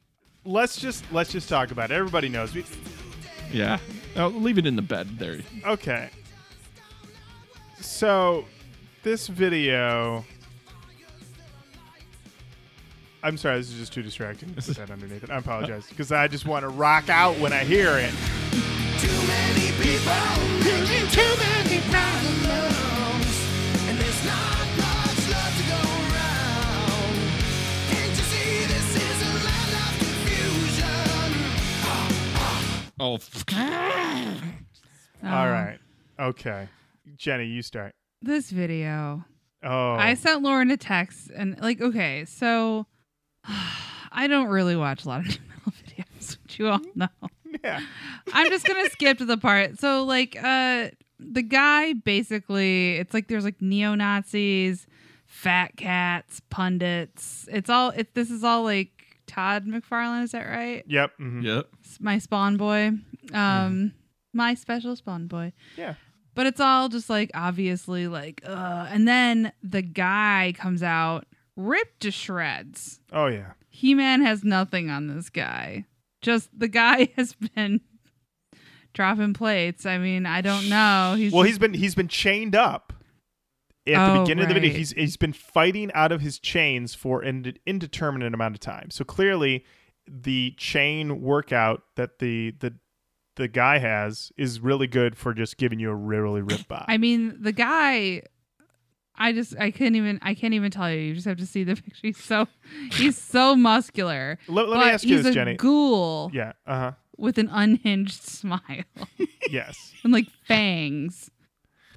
Let's just let's just talk about it. Everybody knows. We, Yeah. I'll leave it in the bed there. okay. So, this video. I'm sorry, this is just too distracting to put that underneath it. I apologize because I just want to rock out when I hear it. Too many people too many problems. And there's not Oh, f- Um, right. Okay. Jenny, you start. This video. Oh. I sent Lauren a text and like, okay, so I don't really watch a lot of nu metal videos, which you all know. yeah. I'm just gonna skip to the part. So like uh the guy basically it's like there's like neo Nazis, fat cats, pundits. It's all it this is all like Todd McFarlane, is that right? Yep. mhm. yep. S- My spawn boy. Um my special spawn boy. Yeah. But it's all just like obviously like uh and then the guy comes out ripped to shreds. Oh yeah. He Man has nothing on this guy. Just the guy has been dropping plates. I mean, I don't know. He's Well, just- he's been he's been chained up. At the Oh, beginning of the video, he's he's been fighting out of his chains for an indeterminate amount of time. So clearly, the chain workout that the the the guy has is really good for just giving you a really rip by. I mean, the guy. I just I couldn't even I can't even tell you. You just have to see the picture. He's so he's so muscular. let, let me ask you he's this, a Jenny. ghoul Yeah. Uh huh. with an unhinged smile Yes. and like fangs,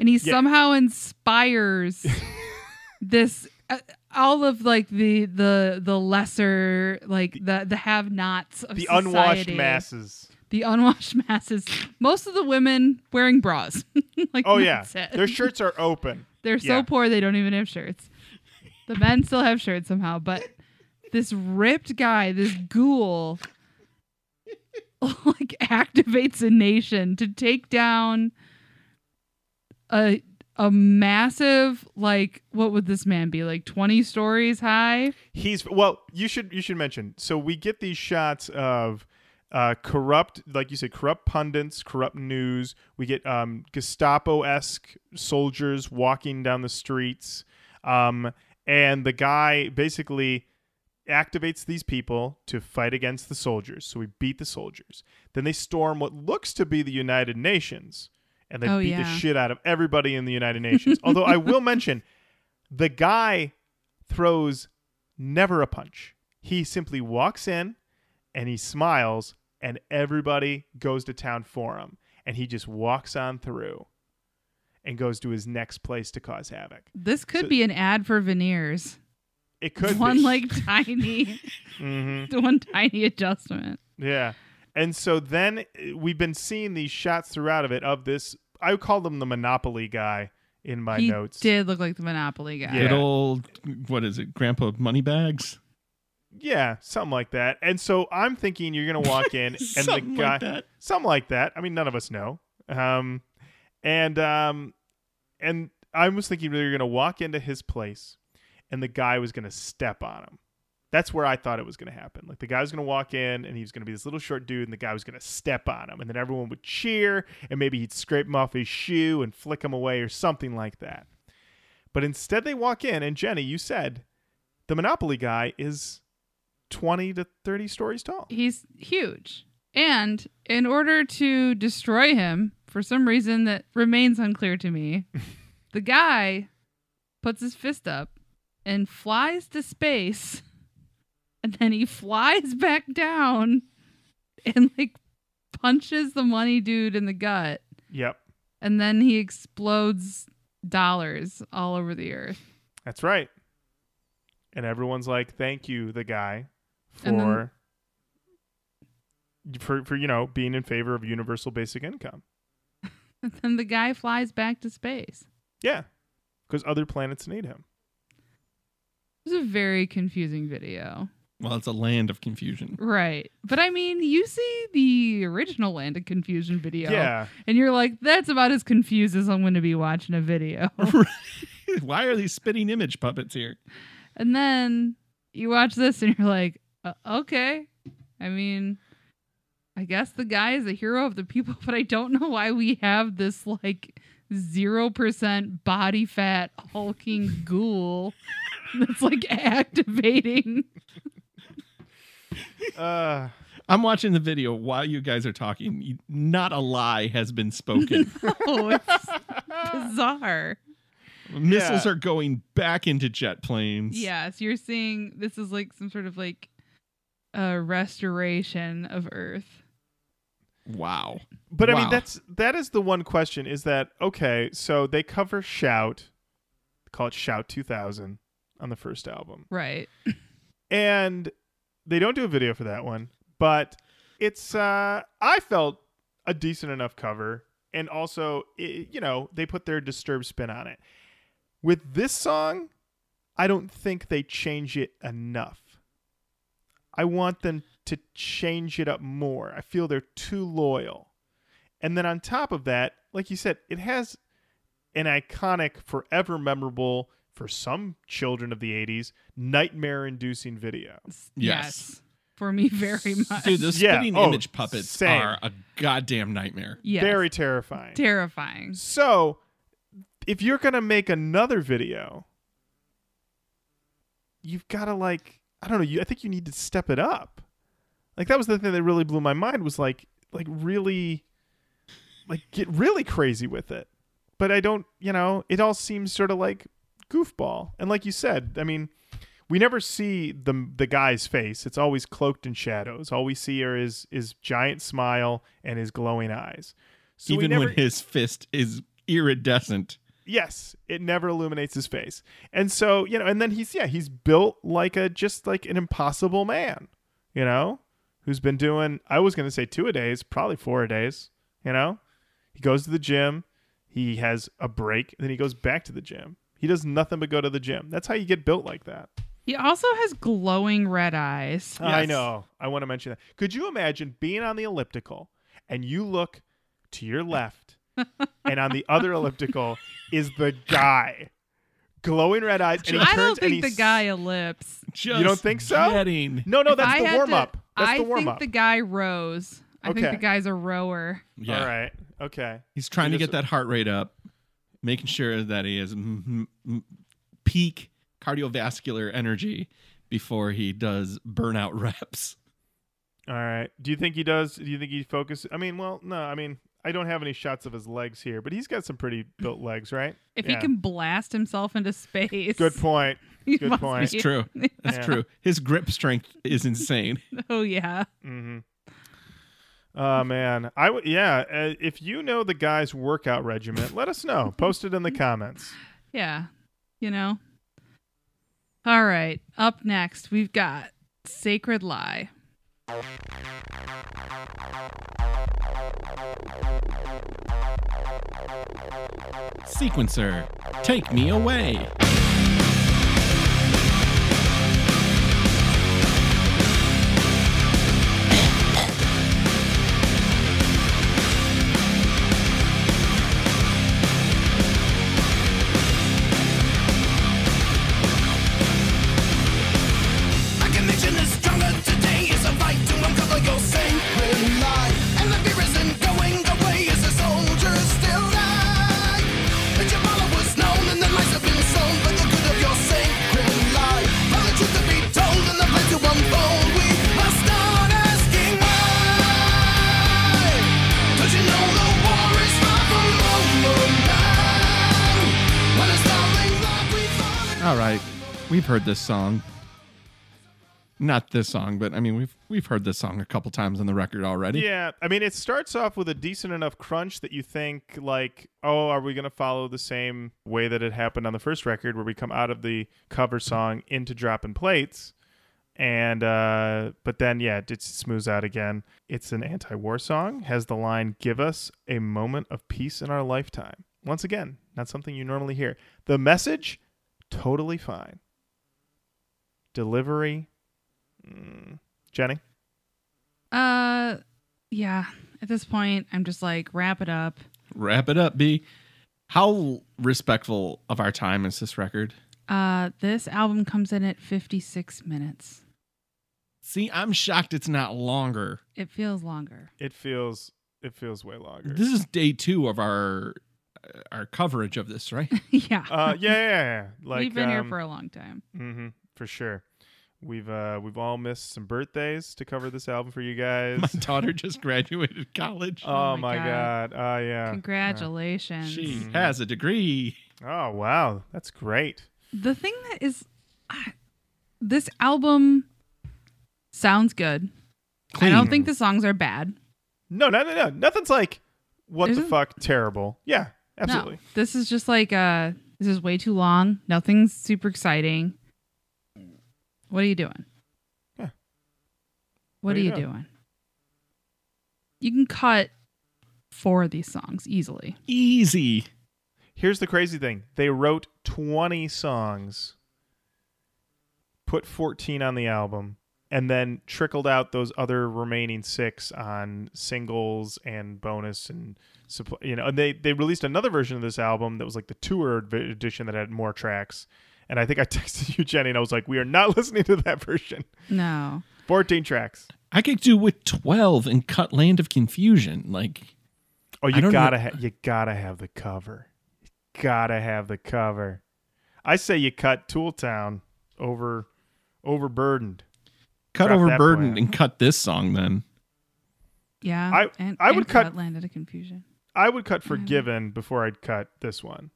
and he Yeah. somehow inspires this uh, all of like the the the lesser like the the have-nots of The unwashed masses. the unwashed masses. Most of the women wearing bras. like Oh yeah, it. their shirts are open. They're so poor they don't even have shirts. The men still have shirts somehow, but this ripped guy, this ghoul, like activates a nation to take down a a massive like what would this man be like 20 stories high He's well. You should you should mention. So we get these shots of uh, corrupt, like you said, corrupt pundits, corrupt news. We get um, Gestapo esque soldiers walking down the streets, um, and the guy basically activates these people to fight against the soldiers. So we beat the soldiers. Then they storm what looks to be the United Nations, and they Oh, beat the shit out of everybody in the United Nations. Although I will mention, the guy throws never a punch. He simply walks in and he smiles, and everybody goes to town for him. And he just walks on through and goes to his next place to cause havoc. this could So- be an ad for veneers It could one be. like tiny, hmm one tiny adjustment. Yeah. And so then uh, we've been seeing these shots throughout of it of this. I called him the Monopoly guy in my he notes. did look like the Monopoly guy. Yeah. Good old what is it, Grandpa Moneybags? Yeah, something like that. And so I'm thinking you're gonna walk in and the guy, like that. something like that. I mean, none of us know. Um, and um, and I was thinking you're gonna walk into his place, and the guy was gonna step on him. That's where I thought it was gonna happen. Like the guy was gonna walk in, and he was gonna be this little short dude, and the guy was gonna step on him, and then everyone would cheer, and maybe he'd scrape him off his shoe and flick him away or something like that. But instead, they walk in, and Jenny, you said the Monopoly guy is 20 to 30 stories tall. He's huge. And in order to destroy him, for some reason that remains unclear to me, the guy puts his fist up and flies to space. And then he flies back down and like punches the money dude in the gut. Yep, And then he explodes dollars all over the earth. that's right. And everyone's like, "Thank you, the guy, And then- for for for you know being in favor of universal basic income." And then the guy flies back to space. Yeah, because other planets need him. It was a very confusing video. Well, it's a land of confusion. Right. But I mean, you see the original Land of Confusion video. Yeah, And you're like, that's about as confused as I'm going to be watching a video. Why are these spitting image puppets here? and then you watch this and you're like, uh, okay. I mean, I guess the guy is a hero of the people, but I don't know why we have this like 0% body fat hulking ghoul that's like activating. Uh, I'm watching the video while you guys are talking. Not a lie has been spoken. Oh, it's bizarre. Missiles Yeah. are going back into jet planes. Yes, you're seeing this is like some sort of like a restoration of Earth. Wow. but I mean that's that is the one question: is that okay? So they cover Shout, call it Shout 2000 on the first album. Right. and they don't do a video for that one but it's uh i felt a decent enough cover and also i you know they put their disturbed spin on it. With this song i don't think they change it enough. I want them to change it up more. I feel they're too loyal. And then on top of that like you said it has an iconic forever memorable for some children of the 80s nightmare inducing video Yes. For me, very much. Dude, the Yeah, spitting oh, image puppets same. are a goddamn nightmare. yes. Very terrifying. terrifying. so, if you're going to make another video, you've got to like I don't know, you I think you need to step it up. Like that was the thing that really blew my mind was like like really like get really crazy with it. But I don't, you know, it all seems sort of like goofball. And like you said, I mean, we never see the the guy's face. It's always cloaked in shadows. All we see are his his giant smile and his glowing eyes. So Even never, when his fist is iridescent. yes, it never illuminates his face. And so, you know, and then he's yeah, he's built like a just like an impossible man, you know, who's been doing I was going to say 2 a days, probably 4 a days, you know? He goes to the gym, he has a break, and then he goes back to the gym. He does nothing but go to the gym. That's how you get built like that. He also has glowing red eyes. I Yes. know. I want to mention that. Could you imagine being on the elliptical and you look to your left and on the other elliptical is the guy. Glowing red eyes. And he I turns don't and think he the s- guy ellipse. Just don't think so? Getting. No, no, If that's I the had warm to- up. That's I the warm think up. the guy rows. I think Okay. the guy's a rower. Yeah. All right. Okay. He's trying He to just- get that heart rate up, making sure that he has mm, mm, peak cardiovascular energy before he does burnout reps. All right. Do you think he does? Do you think he focuses? I mean, well, no. I mean, I don't have any shots of his legs here, but he's got some pretty built legs, right? If Yeah. he can blast himself into space. Good point. good point. be- It's true. That's Yeah. true. His grip strength is insane. Oh yeah. Mm-hmm. Oh man, I would. Yeah, uh, if you know the guy's workout regimen, let us know. Post it in the comments. Yeah. You know. All right. Up next, we've got Sacred Lie. Sequencer, take me away. We've heard this song. Not this song, but I mean we've we've heard this song a couple times on the record already. Yeah, I mean, it starts off with a decent enough crunch that you think, like, oh, are we going to follow the same way that it happened on the first record, where we come out of the cover song into dropping plates, and uh, but then yeah, it smooths out again. It's an anti-war song, has the line "Give us a moment of peace in our lifetime." Once again, not something you normally hear. The message, totally fine. Delivery, mm, Jenny. Uh, yeah. At this point, I'm just like, wrap it up. Wrap it up, B. How respectful of our time is this record? Uh, this album comes in at 56 minutes. See, I'm shocked it's not longer. It feels longer. It feels it feels way longer. This is day two of our uh, our coverage of this, right? yeah. uh, yeah, yeah, yeah. Like We've been here um, for a long time. hmm for sure. We've uh we've all missed some birthdays to cover this album for you guys. My daughter just graduated college. oh, Oh my my god. Oh yeah. Congratulations. she Mhm. has a degree. Oh wow, that's great. The thing that is, I- this album sounds good. I don't think the songs are bad. No, no, no, no. Nothing's like what the Isn't- fuck terrible. Yeah, absolutely. No, this is just like uh, this is way too long. Nothing's super exciting. What are you doing? Yeah. What, What are you doing? doing? You can cut four of these songs easily. Easy. Here's the crazy thing. They wrote 20 songs, put 14 on the album, and then trickled out those other remaining 6 on singles and bonus and you know, and they they released another version of this album that was like the tour edition that had more tracks. And I think I texted you Jenny and I was like, "We are not listening to that version." No. 14 tracks. I could do with 12 and cut Land of Confusion. Like, Oh, you don't know- gotta ha- you gotta have the cover. You gotta have the cover. I say you cut Tooltown over overburdened. cut Drop over that Burden boy out. and cut this song then. Yeah. I- and, I would and cut- Land of Confusion. I would cut Forgiven before I'd cut this one.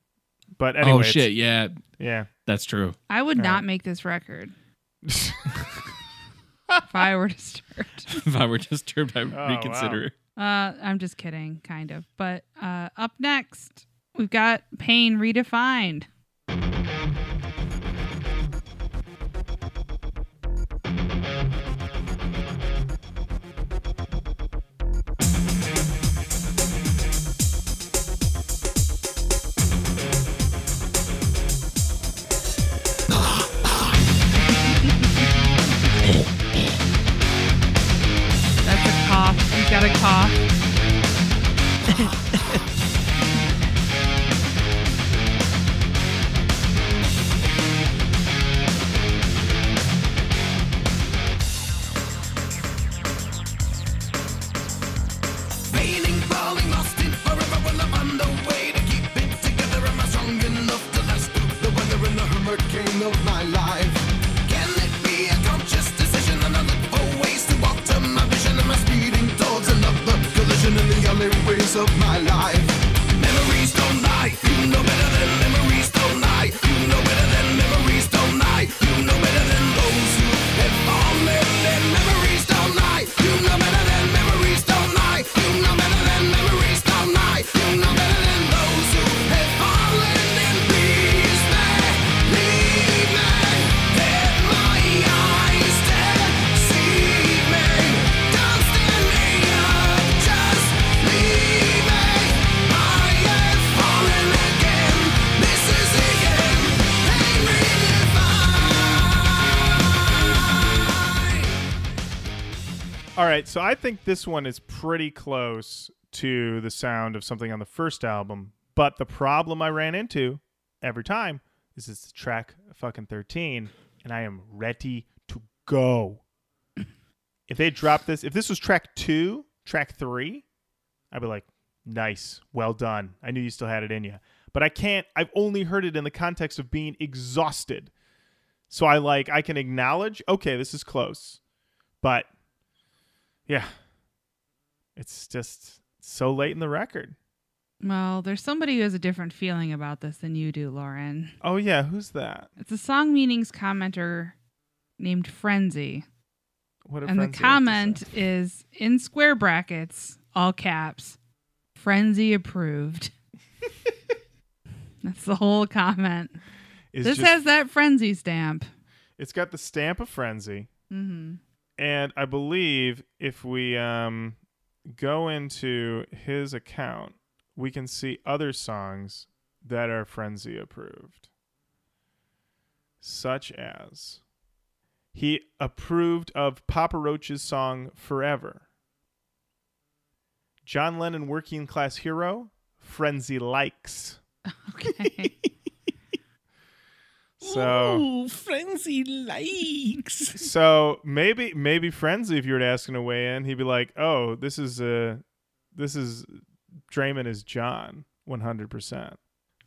But oh, anyway, oh, shit. Yeah, yeah. That's true. I would All not right. make this record if I were disturbed. if I were disturbed, I would Oh, reconsider. Uh, I'm just kidding, kind of. But uh, up next, we've got Pain Redefined. Got a cough. So I think this one is pretty close to the sound of something on the first album, but the problem I ran into every time is it's track fucking 13 and I am ready to go. if they dropped this, if this was track 2, track 3, I'd be like, "Nice. Well done. I knew you still had it in you." But I can't I've only heard it in the context of being exhausted. So I like I can acknowledge, okay, this is close. But yeah. It's just so late in the record. Well, there's somebody who has a different feeling about this than you do, Lauren. Oh yeah, who's that? It's a Songmeanings commenter named Frenzy. What a and the comment is in square brackets, all caps, Frenzy approved. That's the whole comment. is this just, has that Frenzy stamp. it's got the stamp of frenzy. hmm And I believe if we um go into his account, we can see other songs that are frenzy approved. Such as he approved of Papa Roach's song Forever. John Lennon Working Class Hero, Frenzy likes. Okay. So Ooh, frenzy likes. So maybe maybe Frenzy, if you were to ask him to weigh in, he'd be like, "Oh, this is uh this is Draiman is John, one hundred percent."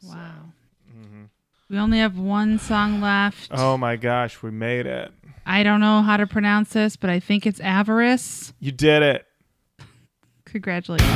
wow. Mm-hmm. We only have one song left. Oh my gosh, we made it! I don't know how to pronounce this, but I think it's Avarice. You did it! Congratulations,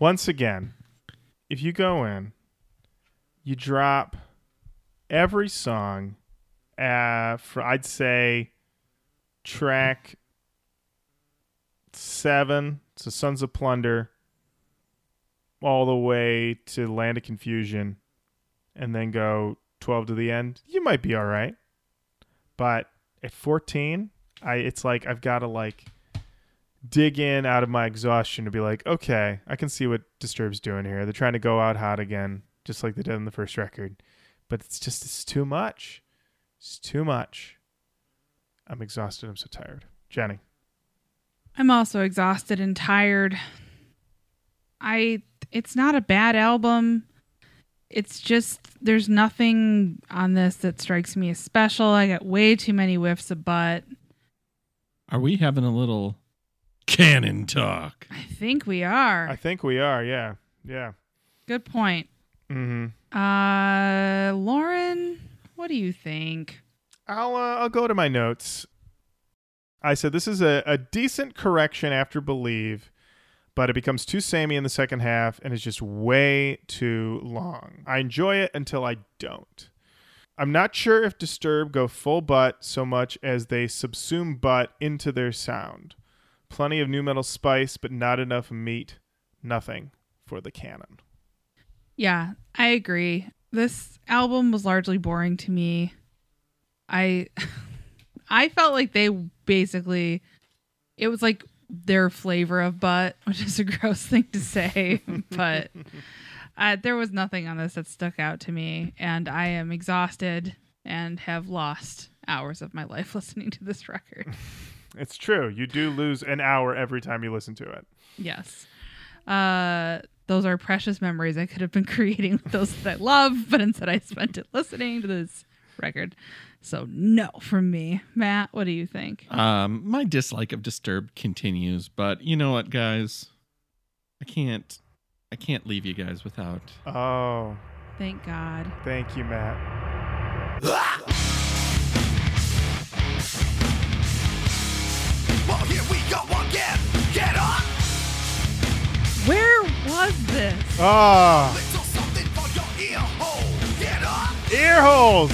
Once again, if you go in, you drop every song. Uh, for I'd say track seven, so Sons of Plunder, all the way to Land of Confusion, and then go 12 to the end, you might be all right. But at 14, I it's like I've got to like dig in out of my exhaustion to be like, okay, I can see what Disturbed's doing here. They're trying to go out hot again, just like they did in the first record. But it's just it's too much. It's too much. I'm exhausted. I'm so tired. Jenny. I'm also exhausted and tired. I it's not a bad album. It's just there's nothing on this that strikes me as special. I got way too many whiffs of butt. Are we having a little cannon talk? I think we are. I think we are. Yeah. Yeah. Good point. Mm-hmm. Uh Lauren, what do you think? I'll uh, I'll go to my notes. I said this is a, a decent correction after Believe, but it becomes too samey in the second half and is just way too long. I enjoy it until I don't. I'm not sure if Disturb go full butt so much as they subsume butt into their sound. Plenty of nu metal spice, but not enough meat. Nothing for the canon. Yeah, I agree. This album was largely boring to me. I I felt like they basically it was like their flavor of butt, which is a gross thing to say, but uh, there was nothing on this that stuck out to me, and I am exhausted and have lost hours of my life listening to this record. It's true. You do lose an hour every time you listen to it. Yes. Uh, those are precious memories I could have been creating with those that I love, but instead I spent it listening to this record. So no from me. Matt, what do you think? Um, my dislike of Disturbed continues, but you know what, guys? I can't, I can't leave you guys without. Oh, Thank God. thank you, Matt. Where was this? Oh, Little something for your ear hole. Get up. ear holes.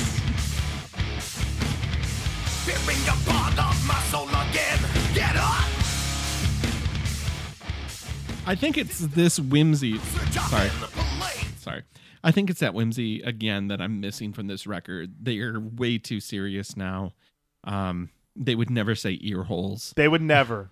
Ripping a part of my soul again. Get up. I think it's this whimsy. Sorry. in the police. Sorry. I think it's that whimsy again that I'm missing from this record. They are way too serious now. Um, they would never say ear holes. They would never.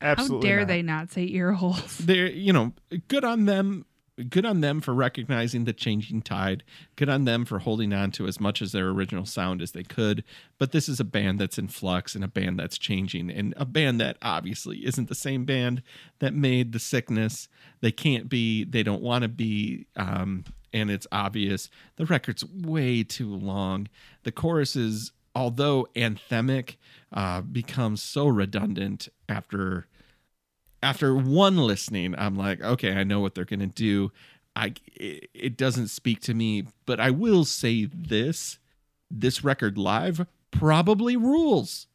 Absolutely. How dare not. they not say ear holes? They're, you know, good on them. Good on them for recognizing the changing tide. Good on them for holding on to as much as their original sound as they could. But this is a band that's in flux and a band that's changing and a band that obviously isn't the same band that made The Sickness. They can't be, they don't want to be. Um, and it's obvious. The record's way too long. The choruses, although anthemic, uh, becomes so redundant after after one listening, I'm like, okay, I know what they're gonna do. I it, it doesn't speak to me, but I will say this: this record live probably rules,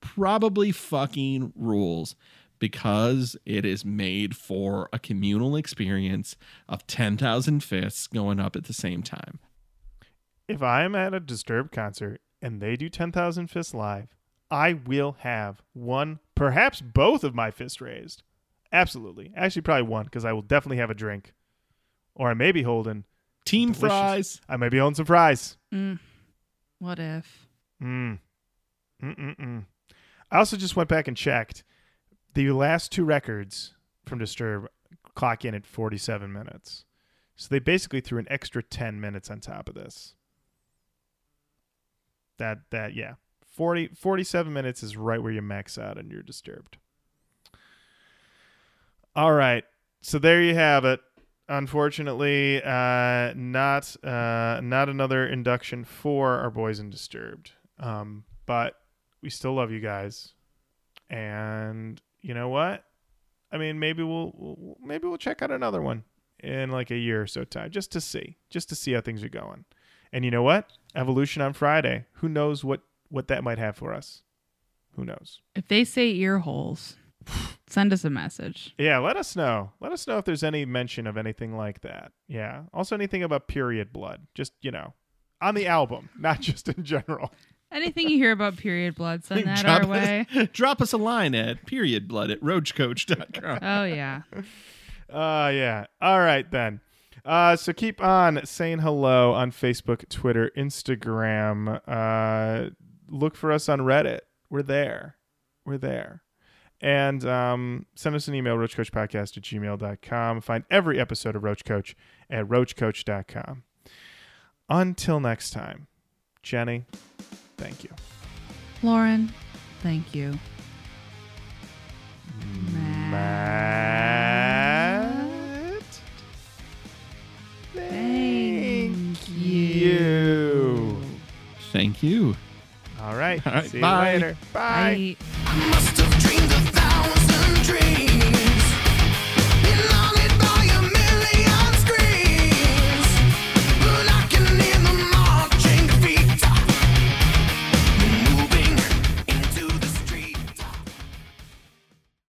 probably fucking rules, because it is made for a communal experience of ten thousand fists going up at the same time. If I'm at a Disturbed concert and they do 10,000 Fists live, I will have one, perhaps both of my fists raised. Absolutely. Actually, probably one because I will definitely have a drink. Or I may be holding. Team Delicious. fries. I may be holding some fries. Mm. What if? Mm. Mm-mm-mm. I also just went back and checked. The last two records from Disturb clock in at 47 minutes. So they basically threw an extra 10 minutes on top of this. That, that, yeah. 40, 47 minutes is right where you max out and you're disturbed. All right. So there you have it. Unfortunately, uh, not uh, not another induction for our boys in Disturbed. Um, but we still love you guys, and you know what? I mean, maybe we'll, we'll maybe we'll check out another one in like a year or so time, just to see, just to see how things are going. And you know what? Evolution on Friday. Who knows what what that might have for us? Who knows? If they say ear holes, send us a message. Yeah, let us know. Let us know if there's any mention of anything like that. Yeah. Also, anything about period blood. Just, you know, on the album, not just in general. Anything you hear about period blood, send that drop, our way. Us, drop us a line at periodblood at roachcoach.com. Oh yeah. Uh, yeah. All right, then. Uh, so keep on saying hello on Facebook, Twitter, Instagram. Uh, look for us on Reddit. We're there. We're there. And um, send us an email, roachcoachpodcast at gmail.com. Find every episode of Roach Coach at roachcoach.com. Until next time, Jenny, thank you. Lauren, thank you. Matt, Thank you. All right. All right. See bye. you later. Bye. bye.